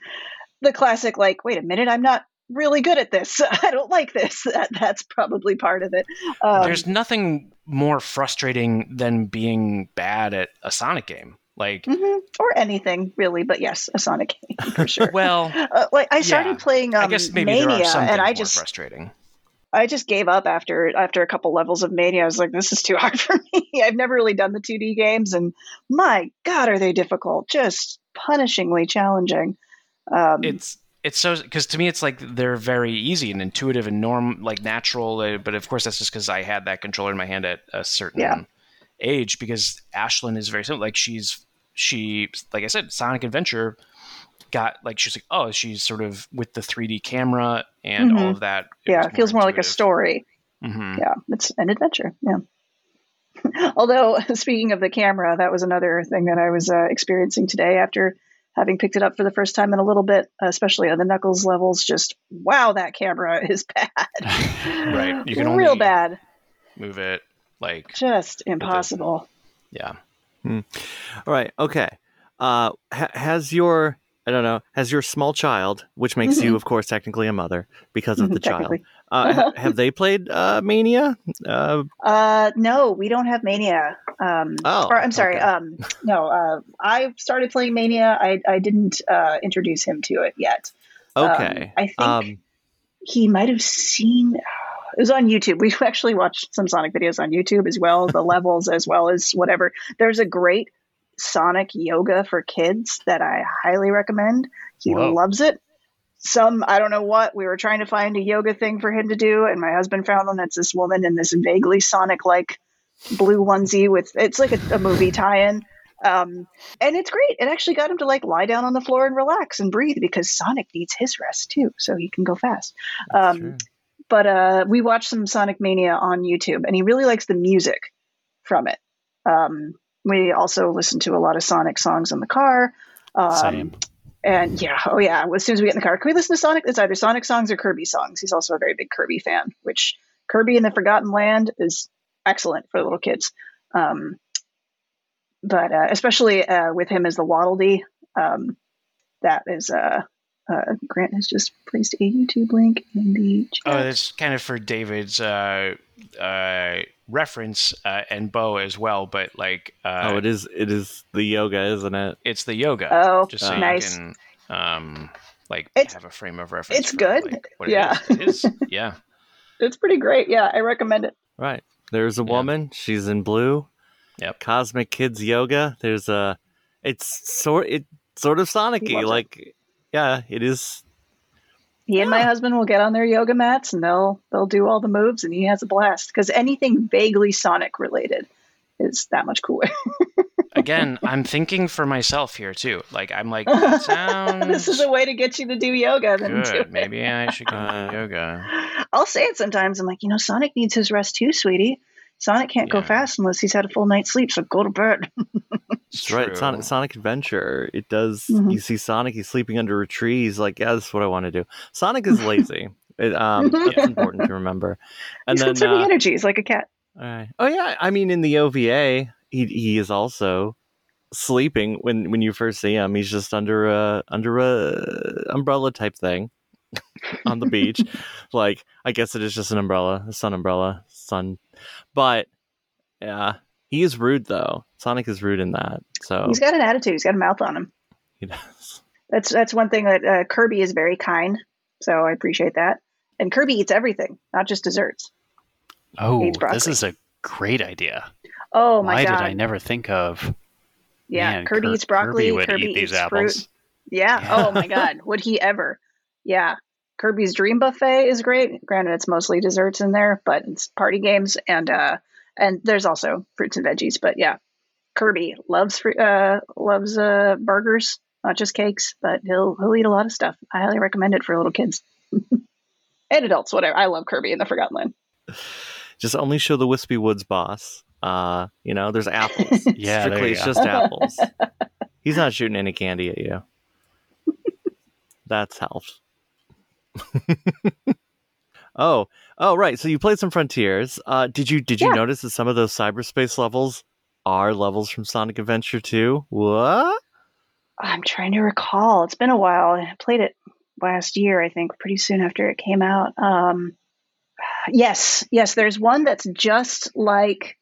the classic, like, wait a minute, I'm not really good at this. I don't like this. That, that's probably part of it. Um, There's nothing more frustrating than being bad at a Sonic game. Like mhm, or anything really, but yes, a Sonic game for sure. well, uh, like I started yeah. playing um, I guess maybe Mania, there are some and I just frustrating. I just gave up after after a couple levels of Mania. I was like, this is too hard for me. I've never really done the 2D games, and my God, are they difficult? Just punishingly challenging. Um, it's it's so because to me it's like they're very easy and intuitive and norm like natural uh, but of course that's just because i had that controller in my hand at a certain Yeah. age because ashlyn is very simple like she's she like i said sonic adventure got like she's like oh she's sort of with the 3d camera and all Mhm. of that yeah, it feels more like a story. hmm Yeah, it's an adventure. Yeah. Although, speaking of the camera, that was another thing that I was uh, experiencing today after having picked it up for the first time in a little bit, especially on the Knuckles levels. Just wow, that camera is bad. Right. You can real only- bad. move it like Just impossible. yeah All right. Okay. Uh, ha- has your I don't know has your small child, which makes you, of course, technically a mother because of the child. Uh, ha- have they played uh, Mania? Uh, Uh, no, we don't have Mania. Um, Oh, or I'm sorry. okay. Um, no, uh, I started playing Mania. I, I didn't uh, introduce him to it yet. Um, okay. I think Um, he might have seen. It was on YouTube. We actually watched some Sonic videos on YouTube as well, the levels as well as whatever. There's a great Sonic yoga for kids that I highly recommend. He Whoa. loves it. Some I don't know what we were trying to find a yoga thing for him to do, and my husband found one that's this woman in this vaguely Sonic like blue onesie with it's like a, a movie tie-in. Um, and it's great. It actually got him to like lie down on the floor and relax and breathe because Sonic needs his rest too, so he can go fast. Um, but uh, we watched some Sonic Mania on YouTube, and he really likes the music from it. Um, we also listen to a lot of Sonic songs in the car. Um, Same. And yeah, oh yeah. As soon as we get in the car, can we listen to Sonic? It's either Sonic songs or Kirby songs. He's also a very big Kirby fan, which Kirby in the Forgotten Land is excellent for little kids. Um, but uh, especially uh, with him as the Waddle Dee, um, that is uh, uh, Grant has just placed a YouTube link in the chat. Oh, that's kind of for David's uh, reference uh, and Bo as well, but like uh, oh, it is. It is the yoga, isn't it? it's the yoga. Oh, just so nice. you can. Um, like It's- have a frame of reference. it's for, good. like, what Yeah. it is. It is. Yeah. It's pretty great. Yeah, I recommend it. Right. There's a Yeah. woman. She's in blue. Yep. Cosmic Kids Yoga. There's a. It's sort. It sort of He Sonic-y. loves it. Like, yeah, it is. He and my husband will get on their yoga mats and they'll they'll do all the moves and he has a blast because anything vaguely Sonic related is that much cooler. Again, I'm thinking for myself here too. Like I'm like that sounds this is a way to get you to do yoga. Then good. it. Maybe I should go Uh, to yoga. I'll say it sometimes. I'm like, you know, Sonic needs his rest too, sweetie. Sonic can't go fast unless he's had a full night's sleep, so go to bed. It's Right. Sonic, Sonic Adventure. It does. Mhm. You see Sonic. He's sleeping under a tree. He's like, yeah, this is what I want to do. Sonic is lazy. It, um, Mhm. that's important to remember. And he's then, conserving uh, energy. He's like a cat. Alright. Oh yeah, I mean in the OVA, he he is also sleeping when when you first see him. He's just under a under a umbrella type thing on the beach. like I guess it is just an umbrella, a sun umbrella, sun. But yeah, he is rude though. Sonic is rude in that. So He's got an attitude. He's got a mouth on him. he does. That's that's one thing that uh, Kirby is very kind. So I appreciate that. And Kirby eats everything, not just desserts. Oh, Eats broccoli. this is a great idea. Oh my Why god! did I never think of? yeah, Man, Kirby Kir- eats broccoli. Kirby would Kirby eat these eats apples. fruit. Yeah. Oh my god, would he ever? Yeah. Kirby's Dream Buffet is great. Granted, it's mostly desserts in there, but it's party games and uh and there's also fruits and veggies. But yeah, Kirby loves uh loves uh burgers, not just cakes, but he'll he'll eat a lot of stuff. I highly recommend it for little kids and adults. Whatever. I love Kirby in the Forgotten Land. Just only show the Wispy Woods boss. Uh, you know, there's apples. Yeah, Strictly, it's go. just apples. He's not shooting any candy at you. That's helped. oh, oh, right. So you played some Frontiers. Uh, did you did you Yeah. notice that some of those cyberspace levels are levels from Sonic Adventure 2? What? I'm trying to recall. It's been a while. I played it last year, I think, pretty soon after it came out. Um, yes, yes. There's one that's just like,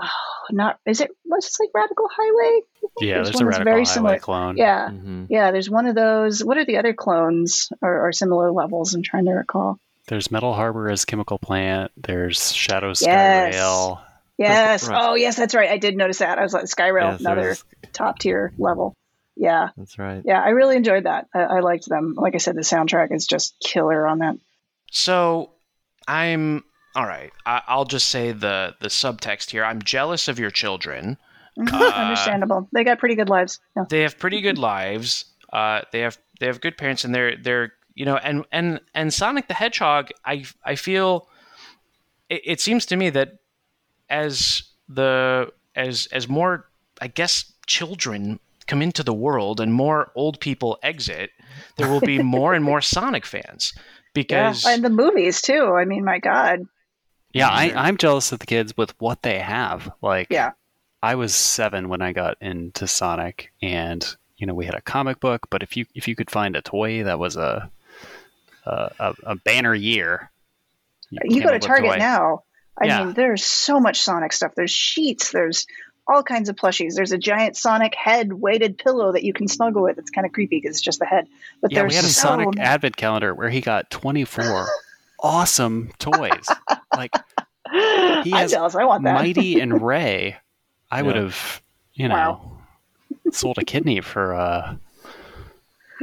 oh, not is it? was it like Radical Highway. Yeah, There's there's, one a that's radical very highway similar. clone. Yeah, hmm yeah. There's one of those. What are the other clones or, or similar levels? I'm trying to recall. There's Metal Harbor as chemical plant. There's Shadow Yes. Skyrail. Yes. right. Oh, yes. That's right. I did notice that. I was like Skyrail, Yes, another top tier level. Yeah. That's right. Yeah. I really enjoyed that. I, I liked them. Like I said, the soundtrack is just killer on that. So I'm all right. I, I'll just say the the subtext here. I'm jealous of your children. Mhm, Uh, Understandable. They got pretty good lives. Yeah. They have pretty good lives. Uh, they have they have good parents, and they're they're you know and and and Sonic the Hedgehog. I I feel it, it seems to me that as the as as more I guess children come into the world and more old people exit, there will be more and more Sonic fans because yeah. And the movies, too. I mean, my God. Yeah, I, I'm jealous of the kids with what they have. Like, Yeah. I was seven when I got into Sonic, and you know we had a comic book. But if you if you could find a toy that was a a, a, banner year, You came go to Target now. I Yeah. mean, there's so much Sonic stuff. There's sheets. There's all kinds of plushies. There's a giant Sonic head weighted pillow that you can snuggle with. It's kind of creepy because it's just the head. But Yeah, there's we had a so Sonic many- advent calendar where he got 24 awesome toys. Like he has jealous. I want that. Mighty and Ray. I would have, you know, Wow. sold a kidney for uh,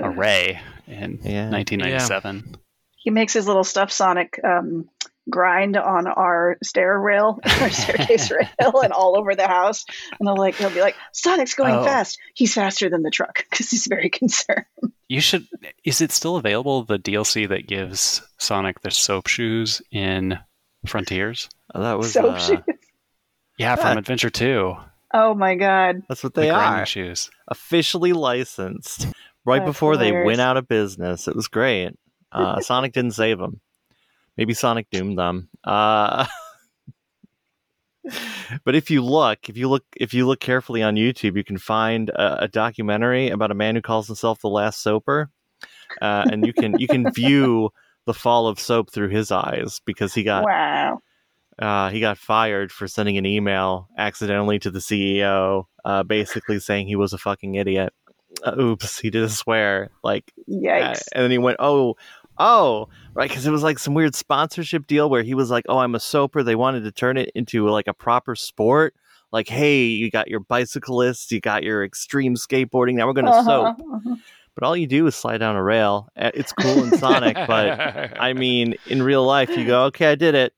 a Ray in Yeah. 1997. he makes his little stuffed Sonic um, grind on our stair rail, our staircase rail, and all over the house. And they'll like he'll be like, "Sonic's going Oh. fast. He's faster than the truck because he's very concerned." You should. Is it still available? The DLC that gives Sonic the soap shoes in Frontiers. Oh, that was Soap uh, shoes. Yeah, from Yeah. Adventure Two. Oh my god! That's what they grinding are. shoes. Officially licensed. Right That's before they went out of business. It was great. Uh, Sonic didn't save them. Maybe Sonic doomed them. Uh, but if you look, if you look, if you look carefully on YouTube, you can find a, a documentary about a man who calls himself the Last Soaper, uh, and you can you can view the fall of soap through his eyes because he got Wow. uh, he got fired for sending an email accidentally to the CEO, uh, basically saying he was a fucking idiot. uh, oops, he did a swear. Like, uh, Yikes. and then he went, oh, oh, right, because it was like some weird sponsorship deal where he was like, oh, I'm a soaper. They wanted to turn it into like a proper sport. Like, hey, you got your bicyclists, you got your extreme skateboarding. Now we're going to Uh-huh, soap. uh-huh. But all you do is slide down a rail. It's cool in Sonic, but I mean, in real life, you go, okay, I did it.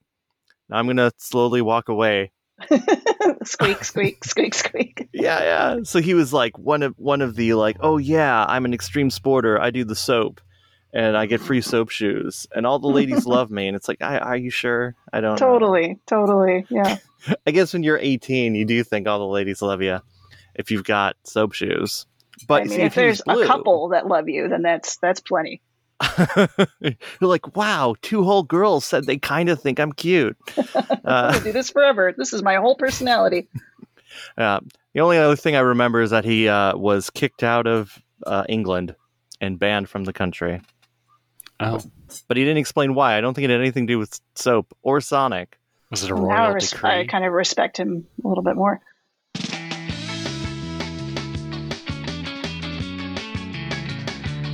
Now I'm going to slowly walk away. squeak, squeak, squeak, squeak. Yeah, yeah. So he was like one of one of the like, oh yeah, I'm an extreme sporter. I do the soap, and I get free soap shoes, and all the ladies love me. And it's like, I, are you sure? I don't. know. Totally, totally. Yeah. I guess when you're 18, you do think all the ladies love you if you've got soap shoes. But I mean, see, if he was there's a couple that love you, then that's that's plenty. you're like, wow, two whole girls said they kind of think I'm cute. I'm Uh, gonna do this forever. This is my whole personality. Uh, the only other thing I remember is that he uh, was kicked out of uh, England and banned from the country. Oh, But he didn't explain why. I don't think it had anything to do with soap or Sonic. was it a now I, royal res- decree? I kind of respect him a little bit more.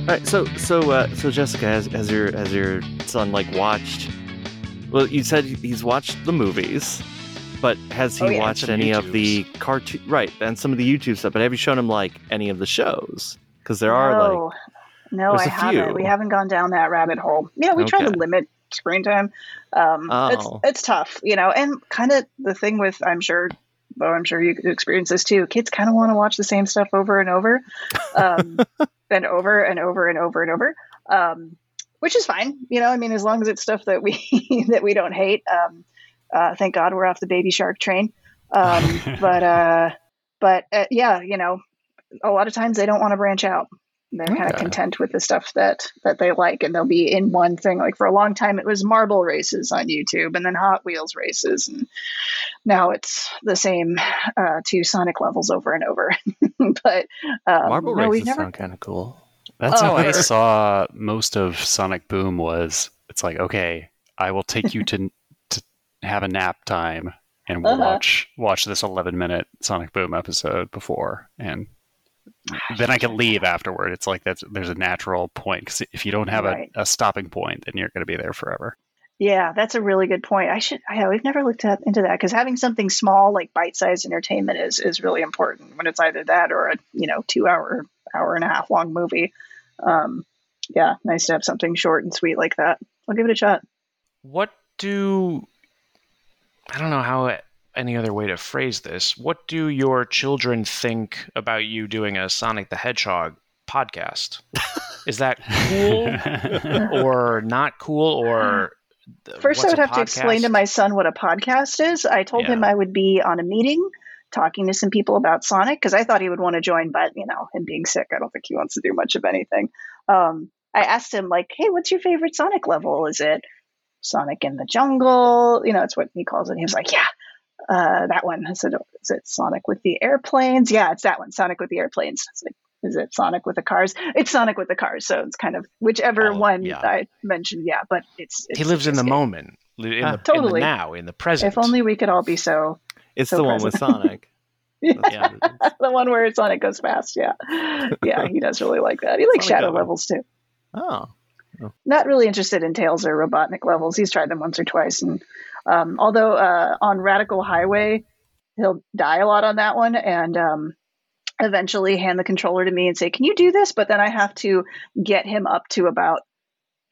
Right, so so uh, so Jessica, has, has your has your son like watched? Well, you said he's watched the movies, but has he Oh, yeah. watched any of the cartoon? Right, and some of the YouTube stuff. But have you shown him like any of the shows? Because there are like no, no, there's haven't. few. We haven't gone down that rabbit hole. Yeah, we try to limit screen time. Um, Oh. It's it's tough, you know, and kind of the thing with I'm sure, though I'm sure you experience this too. Kids kind of want to watch the same stuff over and over, um, and over and over and over and over. Um, which is fine, you know. I mean, as long as it's stuff that we that we don't hate. Um, uh, thank God we're off the baby shark train. Um, but uh, but uh, yeah, you know, a lot of times they don't want to branch out. They're kind of content with the stuff that that they like, and they'll be in one thing. Like for a long time, it was marble races on YouTube, and then Hot Wheels races, and now it's the same uh, two Sonic levels over and over. but um, marble no, races never. sound kind of cool. That's how I Oh. saw most of Sonic Boom was it's like, okay, I will take you to to have a nap time and we'll Uh-huh. watch watch this 11 minute Sonic Boom episode before and then I can leave afterward. It's like that's there's a natural point because if you don't have Right. a, a stopping point, then you're going to be there forever. Yeah, that's a really good point. I should. Yeah, we've never looked at, into that because having something small like bite-sized entertainment is is really important when it's either that or a you know two-hour, hour and a half long movie. Um, yeah, nice to have something short and sweet like that. I'll give it a shot. What do I don't know how any other way to phrase this. What do your children think about you doing a Sonic the Hedgehog podcast? Is that cool or not cool or First, I would a have to explain to my son what a podcast is. I told him I would be on a meeting talking to some people about Sonic because I thought he would want to join, but you know, him being sick, I don't think he wants to do much of anything. Um, I asked him like, "Hey, what's your favorite Sonic level? Is it Sonic in the Jungle? You know, it's what he calls it." He was like, "Yeah." Uh, that one. I said, "Is it Sonic with the airplanes?" Yeah, it's that one. Sonic with the airplanes. It's like, is it Sonic with the cars? It's Sonic with the cars. So it's kind of whichever Oh, one yeah. I mentioned. Yeah, but it's, it's He lives in the it's- moment, in, Ah. the, in the Totally. now, in the present. If only we could all be so. It's So the one with. Sonic. That's Yeah. what it is. the one where Sonic goes fast. Yeah, yeah, he does really like that. He likes Sonic shadow levels too. Oh, Not really interested in Tails or Robotnik levels. He's tried them once or twice, and um, although uh, on Radical Highway, he'll die a lot on that one, and um, eventually hand the controller to me and say, "Can you do this?" But then I have to get him up to about.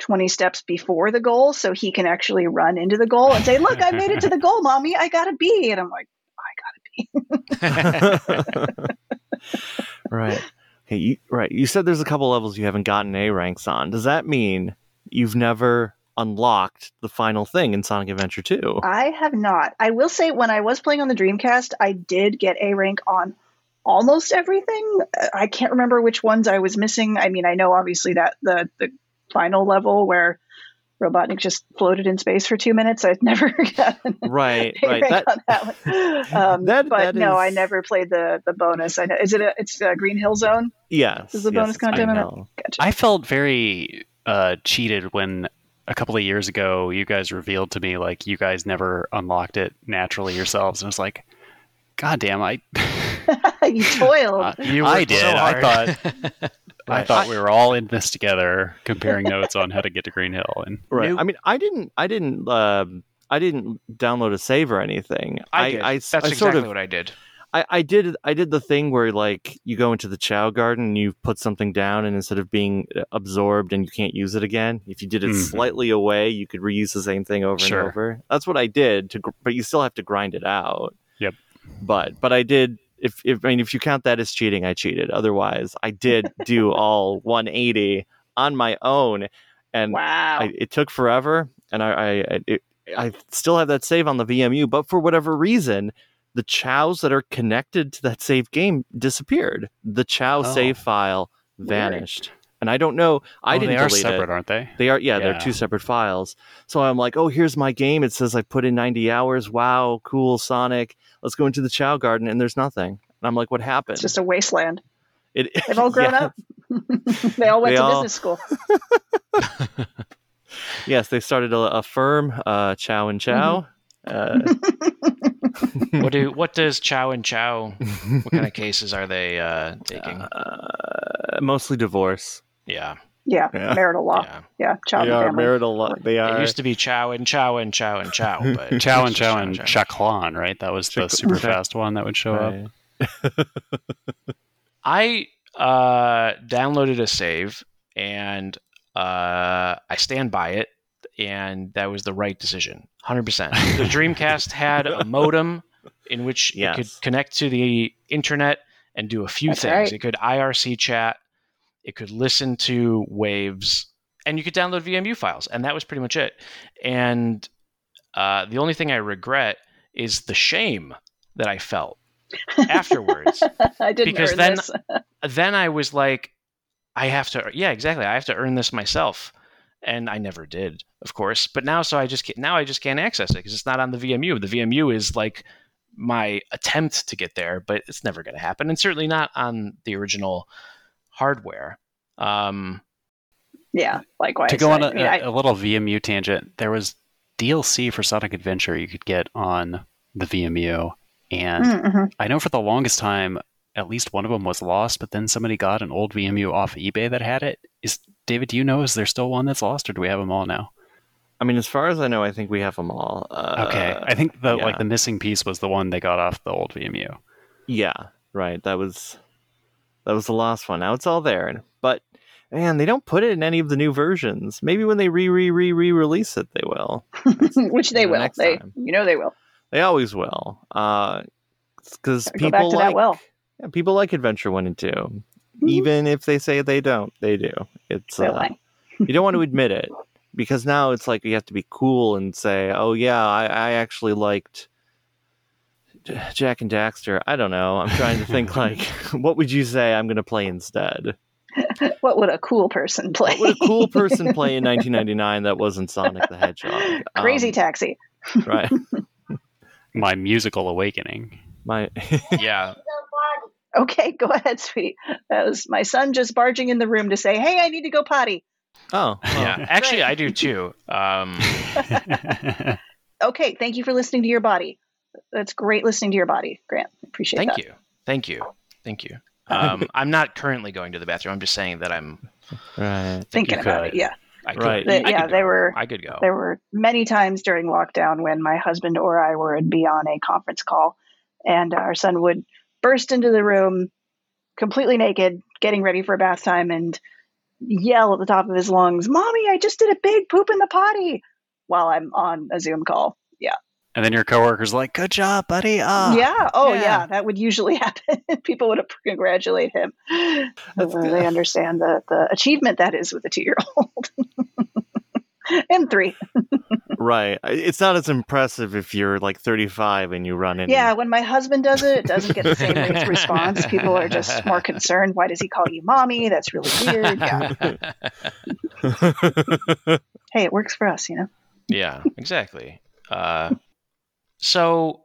20 steps before the goal so he can actually run into the goal and say look i made it to the goal mommy i got a b and i'm like I got a B. right. Okay, you, right. You said there's a couple levels you haven't gotten A ranks on. Does that mean you've never unlocked the final thing in Sonic Adventure 2? I have not. I will say when I was playing on the Dreamcast, I did get A rank on almost everything. Uh, I can't remember which ones I was missing. I mean, I know obviously that the the final level where Robotnik just floated in space for two minutes. I've never gotten right, A right. rank That, on that one. Um, That- but that no, I never played the the bonus. I know is it a it's a Green Hill Zone? yes. Is the yes, bonus content Green in it? Gotcha. I felt very uh, cheated when a couple of years ago you guys revealed to me like you guys never unlocked it naturally yourselves, and I was like, God damn, I you toiled. Uh, You I did. so I hard. thought I thought we were all in this together, comparing notes on how to get to Green Hill. And Right. Nope. I mean, I didn't. I didn't. Um, I didn't download a save or anything. I did. I, That's I exactly sort of. what I did. I, I did. I did the thing where like you go into the Chao Garden and you put something down, and instead of being uh, absorbed and you can't use it again, if you did it Mhm. slightly away, you could reuse the same thing over Sure. and over. That's what I did. To, but you still have to grind it out. Yep. But but I did. If, if I mean if you count that as cheating, I cheated. Otherwise, I did do all 180 on my own, and wow. I, it took forever, and I I, I- it, I still have that save on the VMU, but for whatever reason, the chows that are connected to that save game disappeared. The Chao Oh. save file Weird. vanished, and I don't know. I Oh, didn't they are delete separate, it. aren't they? They are, yeah, they're two separate files. So I'm like, oh, here's my game. It says I put in 90 hours. Wow, cool, Sonic. Let's go into the Chao Garden, and there's nothing. And I'm like, what happened? it's just a wasteland. it, They've all grown yeah. up. they all went They to all- business school. Yes, they started a, a firm, uh, Chow and Chow. Mm-hmm. What do what does Chow and Chow? What kind of cases are they uh, taking? Uh, mostly divorce. yeah, Yeah, Yeah. marital law. yeah. Yeah, child they and are family. marital. law. They It are. used to be Chow and Chow and Chow and Chow, but Chow and Chow and Chaklan, right? That was the super fast one that would show up. I uh, downloaded a save and uh, I stand by it, and that was the right decision, hundred percent. The Dreamcast had a modem in which Yes. it could connect to the internet and do a few That's things. right. It could IRC chat, it could listen to waves, and you could download VMU files, and that was pretty much it. And uh, the only thing I regret is the shame that I felt afterwards I didn't Because earn then- this. then I was like, I have to, yeah, exactly. I have to earn this myself, and I never did, of course. But now, so I just can't, now I just can't access it because it's not on the VMU. The VMU is like my attempt to get there, but it's never going to happen, and certainly not on the original hardware. Um, Yeah, likewise. to go on I a, mean, I- a little VMU tangent, there was DLC for Sonic Adventure you could get on the VMU, and Mm, mhm. I know for the longest time, at least one of them was lost, but then somebody got an old VMU off eBay that had it. Is David? Do you know? Is there still one that's lost, or do we have them all now? I mean, as far as I know, I think we have them all. Uh, Okay, I think the yeah. like the missing piece was the one they got off the old VMU. Yeah, right. That was that was the last one. Now it's all there, but man, they don't put it in any of the new versions. Maybe when they re re re re release it, they will. which they will. next They, time. you know, they will. They always will. Because Gotta people go back to like that well. yeah, people like Adventure One and 2 Mhm. even if they say they don't. They do. It's They're uh, you don't want to admit it because now it's like you have to be cool and say, "Oh yeah, I, I actually liked Jak and Daxter." I don't know. I'm trying to think like, what would you say I'm going to play instead? What would a cool person play? What would a cool person play in 1999 that wasn't Sonic the Hedgehog? Crazy Um, taxi. right? My musical awakening. My yeah, Okay, go ahead, sweetie. That was my son just barging in the room to say, "Hey, I need to go potty." oh well, yeah. Actually, I do too. Um, Okay, thank you for listening to your body. That's great listening to your body, Grant. Appreciate thank that. Thank you, thank you, thank you. Um, I'm not currently going to the bathroom. I'm just saying that I'm. right. Thinking about could. it, yeah. I could, Right. I The- yeah, could they go. were- I could go. There were many times during lockdown when my husband or I would be on a conference call, and our son would burst into the room, completely naked, getting ready for a bath time, and yell at the top of his lungs, "Mommy, I just did a big poop in the potty!" While I'm on a Zoom call. Yeah. and then your coworker's like, "Good job, buddy." Ah, yeah. Oh, yeah. yeah. That would usually happen. People would congratulate him. That's Uh, good. they understand the, the achievement that is with a two year old. and three. Right. It's not as impressive if you're like 35 and you run in. Yeah, when my husband does it, it doesn't get the same rate of response. People are just more concerned. Why does he call you mommy? That's really weird. Yeah. Hey, it works for us, you know? yeah, exactly. Uh, so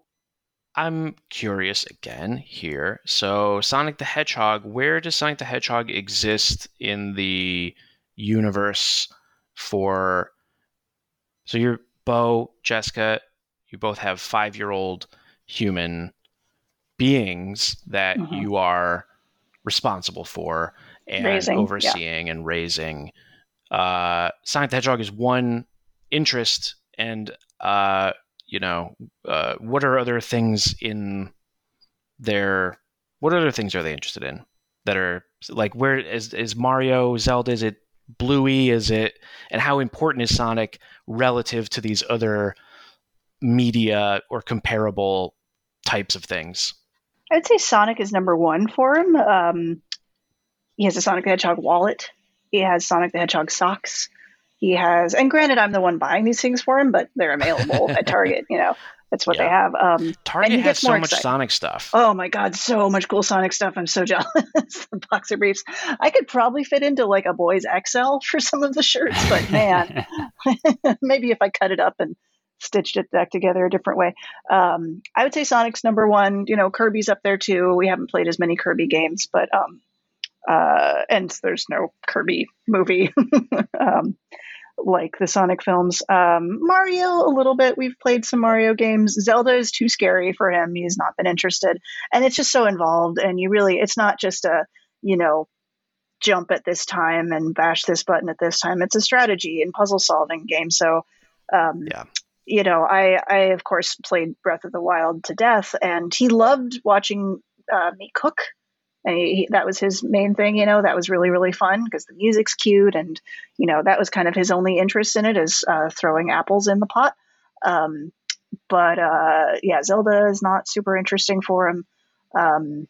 I'm curious again here. So Sonic the Hedgehog, where does Sonic the Hedgehog exist in the universe for? So you're Bo, Jessica. You both have five-year-old human beings that Mhm. you are responsible for and Raising, yeah. overseeing and raising. Uh, Sonic the Hedgehog is one interest, and uh, you know, uh, what are other things in their? What other things are they interested in that are like where is is Mario, Zelda? Is it Bluey? Is it and how important is Sonic relative to these other media or comparable types of things? I'd say Sonic is number one for him. Um, he has a Sonic the Hedgehog wallet. He has Sonic the Hedgehog socks. He has, and granted, I'm the one buying these things for him, but they're available at Target. You know, that's what they have. Um, Target has so much excited. Sonic stuff. oh my God, so much cool Sonic stuff. I'm so jealous. the boxer briefs. I could probably fit into like a boy's XL for some of the shirts, but man, maybe if I cut it up and stitched it back together a different way. Um, I would say Sonic's number one. You know, Kirby's up there too. We haven't played as many Kirby games, but um, uh, and there's no Kirby movie um, like the Sonic films. Um, Mario, a little bit. We've played some Mario games. Zelda is too scary for him. He's not been interested, and it's just so involved. And you really, it's not just a you know jump at this time and bash this button at this time. It's a strategy and puzzle solving game. So, um, Yeah. you know, I, I of course played Breath of the Wild to death, and he loved watching uh, me cook. And he, he- that was his main thing, you know. That was really really fun because the music's cute, and you know that was kind of his only interest in it is uh, throwing apples in the pot. Um, but uh, yeah, Zelda is not super interesting for him. Um,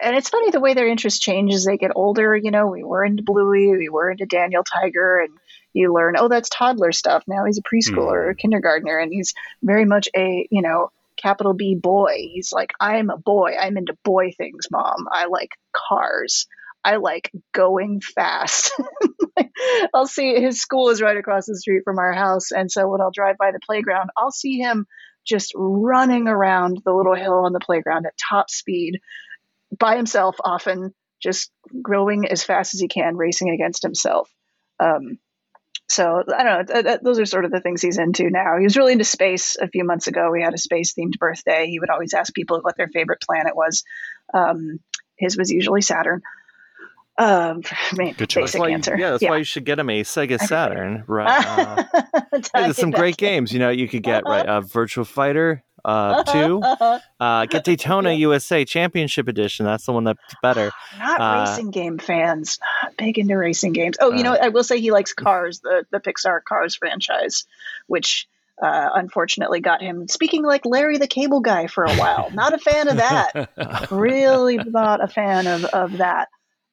and it's funny the way their interest changes as they get older. You know, we were into Bluey, we were into Daniel Tiger, and you learn, oh, that's toddler stuff. Now he's a preschooler or a kindergartner, and he's very much a, you know, capital B boy. He's like, I'm a boy. I'm into boy things, mom. I like cars. I like going fast. I'll see his school is right across the street from our house. And so when I'll drive by the playground, I'll see him just running around the little hill on the playground at top speed by himself, often just growing as fast as he can, racing against himself. Um, so I don't know. Th- th- those are sort of the things he's into now. He was really into space a few months ago. We had a space themed birthday. He would always ask people what their favorite planet was. Um, his was usually Saturn. Um, I mean, Good choice. Basic why, answer. yeah, that's why you should get him a Sega Saturn. Right. Uh, there's some great games. You know, you could get right uh, Virtua Fighter uh, two. Uh, get Daytona USA Championship Edition. That's the one that's better. Not Uh, racing game fans. Not big into racing games. Oh, you Uh, know, I will say he likes Cars, the the Pixar Cars franchise, which uh, unfortunately got him speaking like Larry the Cable Guy for a while. not a fan of that. really not a fan of of that.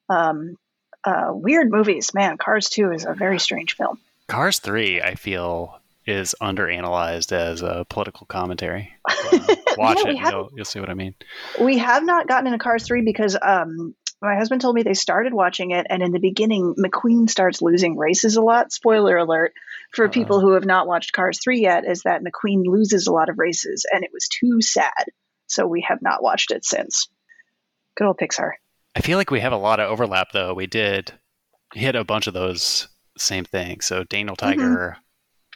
Um, uh, weird movies, man. Cars Two is a very strange film. Cars 3, I feel, is underanalyzed as a political commentary. Uh, watch we it, you'll, you'll see what I mean. We have not gotten into Cars 3 because um, my husband told me they started watching it, and in the beginning, McQueen starts losing races a lot. Spoiler alert for Uh-oh. people who have not watched Cars 3 yet is that McQueen loses a lot of races, and it was too sad. So we have not watched it since. Good old Pixar. I feel like we have a lot of overlap, though. We did hit a bunch of those same things. So Daniel Tiger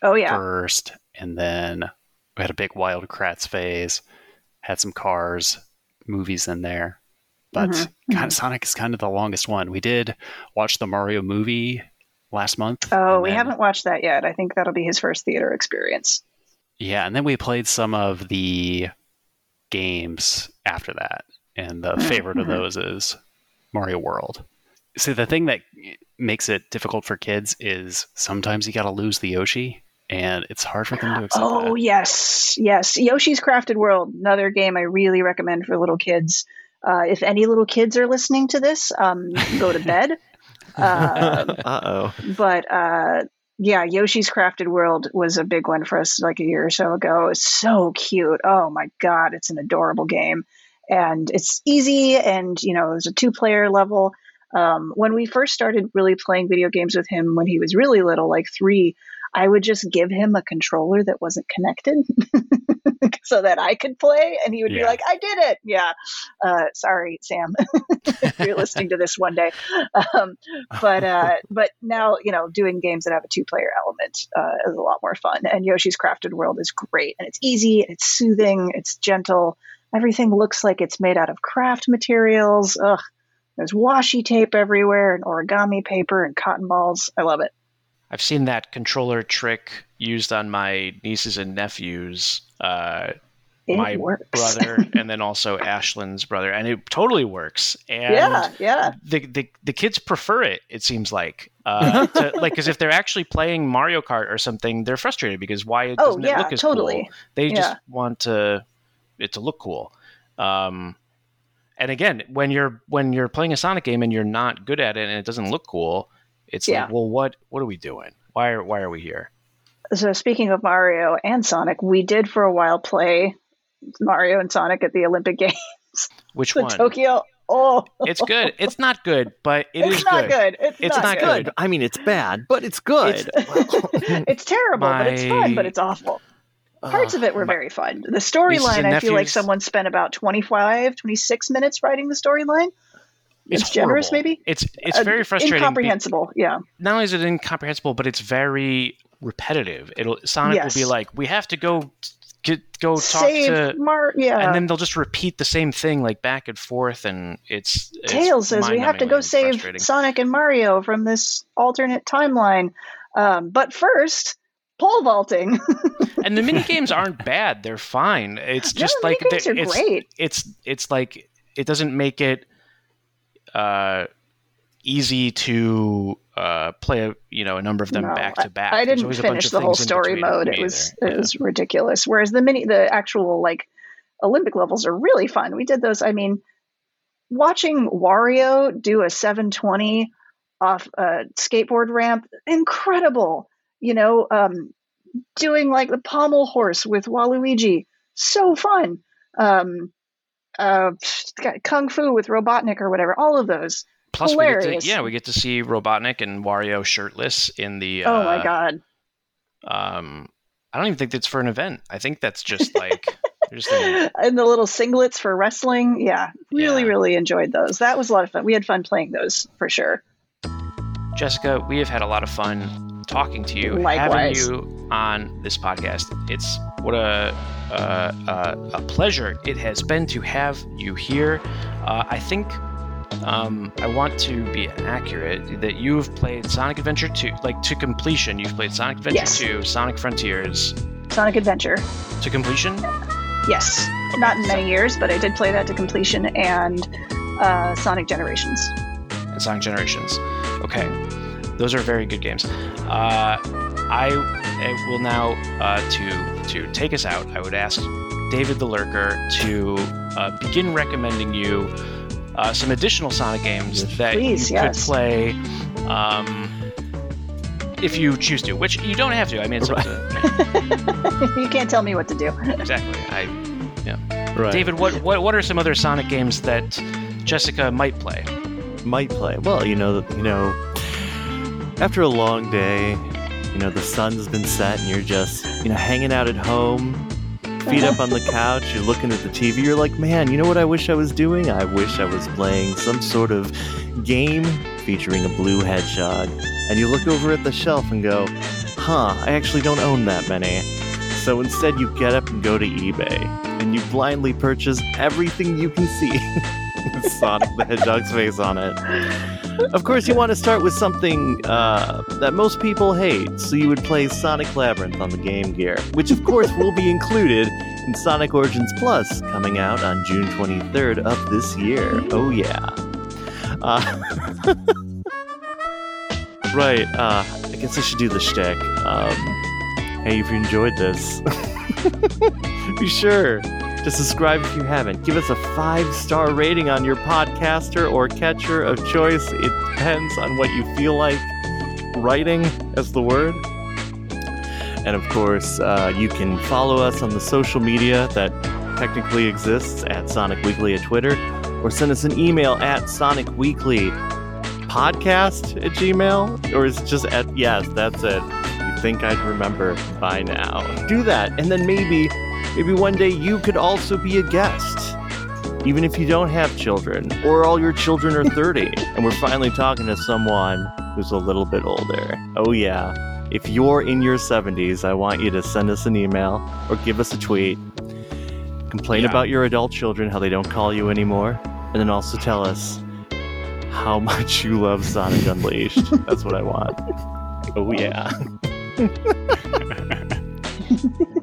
Oh, yeah. first, and then we had a big Wild Kratts phase, had some Cars movies in there. But Mhm, kind of Sonic is kind of the longest one. We did watch the Mario movie last month. Oh, we then- haven't watched that yet. I think that'll be his first theater experience. Yeah, and then we played some of the games after that. And the Mhm, favorite of mhm. those is Mario World. So the thing that makes it difficult for kids is sometimes you got to lose the Yoshi, and it's hard for them to accept Oh that. yes, yes. Yoshi's Crafted World, another game I really recommend for little kids. Uh, if any little kids are listening to this, um, go to bed. Uh, uh oh. but uh, yeah, Yoshi's Crafted World was a big one for us like a year or so ago. It's so cute. Oh my god, it's an adorable game, and it's easy. And you know, there's a two-player level. Um, when we first started really playing video games with him when he was really little, like three, I would just give him a controller that wasn't connected so that I could play, and he would be like, "I did it." Yeah. Uh, sorry, Sam, if you're listening to this one day. Um, but uh, but now you know doing games that have a two player element uh, is a lot more fun. And Yoshi's Crafted World is great, and it's easy, it's soothing, it's gentle. Everything looks like it's made out of craft materials. Ugh. There's washi tape everywhere and origami paper and cotton balls. I love it. I've seen that controller trick used on my nieces and nephews. Uh, my brother and then also Ashlyn's brother, and it totally works. And yeah, yeah. the, the the kids prefer it. It seems like, uh, to, like, because if they're actually playing Mario Kart or something, they're frustrated because why Oh, doesn't yeah, it look as totally. cool? They just want to it to look cool. Um, and again, when you're when you're playing a Sonic game and you're not good at it and it doesn't look cool, it's Yeah. like, well, what what are we doing? Why are why are we here? So speaking of Mario and Sonic, we did for a while play Mario and Sonic at the Olympic Games, Which the one? Tokyo. Oh, It's good. It's not good, but it it's is not good. It's, It's not, not good. Good. I mean, it's bad, but it's good. it's terrible, but it's fun, but it's awful. Parts Uh, of it were my- very fun. The storyline, and I feel like someone spent about 25, 26 minutes writing the storyline. It's, It's generous, maybe? It's it's Uh, very frustrating. be- Incomprehensible. Yeah. not only is it incomprehensible, but it's very repetitive. It'll Sonic Yes. will be like, "We have to go get go talk Save to," Mar. Yeah. and then they'll just repeat the same thing like back and forth, and it's, it's Tails says we have to go save. Sonic and Mario from this alternate timeline. Um, but first, pole vaulting. and the mini games aren't bad; they're fine. It's No, just the like minigames the- it's. It's it's like it doesn't make it uh, easy to uh, play. You know, a number of them No, back to back. I didn't always a bunch finish the whole story mode. It was either. it was ridiculous. Whereas the mini, the actual like Olympic levels are really fun. We did those. I mean, watching Wario do a 720 off a skateboard ramp, incredible. You know, um, doing like the pommel horse with Waluigi, so fun. Um, uh, Kung Fu with Robotnik or whatever. All of those. Plus, we get to, yeah, we get to see Robotnik and Wario shirtless in the. oh uh, my god. Um, I don't even think that's for an event. I think that's just like just in- and the little singlets for wrestling. Yeah, really, Yeah. really enjoyed those. That was a lot of fun. We had fun playing those for sure. Jessica. We have had a lot of fun talking to you, Likewise. having you on this podcast. It's what a uh, uh, a pleasure it has been to have you here. Uh, I think. Um, I want to be accurate that you've played Sonic Adventure 2, like to completion. You've played Sonic Adventure Yes. 2, Sonic Frontiers Sonic Adventure. to completion. Yes, Okay, not in so- many years, but I did play that to completion and uh, Sonic Generations. and Sonic Generations. Okay, those are very good games. Uh, I, I will now uh, to to take us out. I would ask David the Lurker to uh, begin recommending you uh, some additional Sonic games Yes, that please, you yes. could play. Um, if you choose to, which you don't have to. I mean, it's up to, you can't tell me what to do. exactly. I, right. David, what, what what are some other Sonic games that Jessica might play? might play. Well, you know, you know, after a long day, you know, the sun's been set and you're just, you know, hanging out at home, feet up on the uh-huh. couch, you're looking at the TV, you're like, man, you know what I wish I was doing? I wish I was playing some sort of game featuring a blue hedgehog. And you look over at the shelf and go, huh, I actually don't own that many. So instead, you get up and go to eBay and you blindly purchase everything you can see Sonic the Hedgehog's face on it. Of course, you want to start with something uh, that most people hate, so you would play Sonic Labyrinth on the Game Gear, which of course will be included in Sonic Origins Plus, coming out on June 23rd of this year. Oh yeah. Uh, right. Uh, I guess I should do the shtick. Um, hey, if you enjoyed this, be sure to subscribe if you haven't. Give us a five star rating on your podcaster or catcher of choice. It depends on what you feel like writing as the word. And of course, uh, you can follow us on the social media that technically exists at Sonic Weekly at Twitter, or send us an email at Sonic Weekly podcast at Gmail, or is just at yes, that's it. Think I'd remember by now? Do that, and then maybe, maybe one day you could also be a guest, even if you don't have children, or all your children are thirty, and we're finally talking to someone who's a little bit older. Oh yeah. If you're in your 70s, I want you to send us an email or give us a tweet Complain Yeah. about your adult children, how they don't call you anymore, and then also tell us how much you love Sonic Unleashed. That's what I want. Oh yeah. ハハハハハ!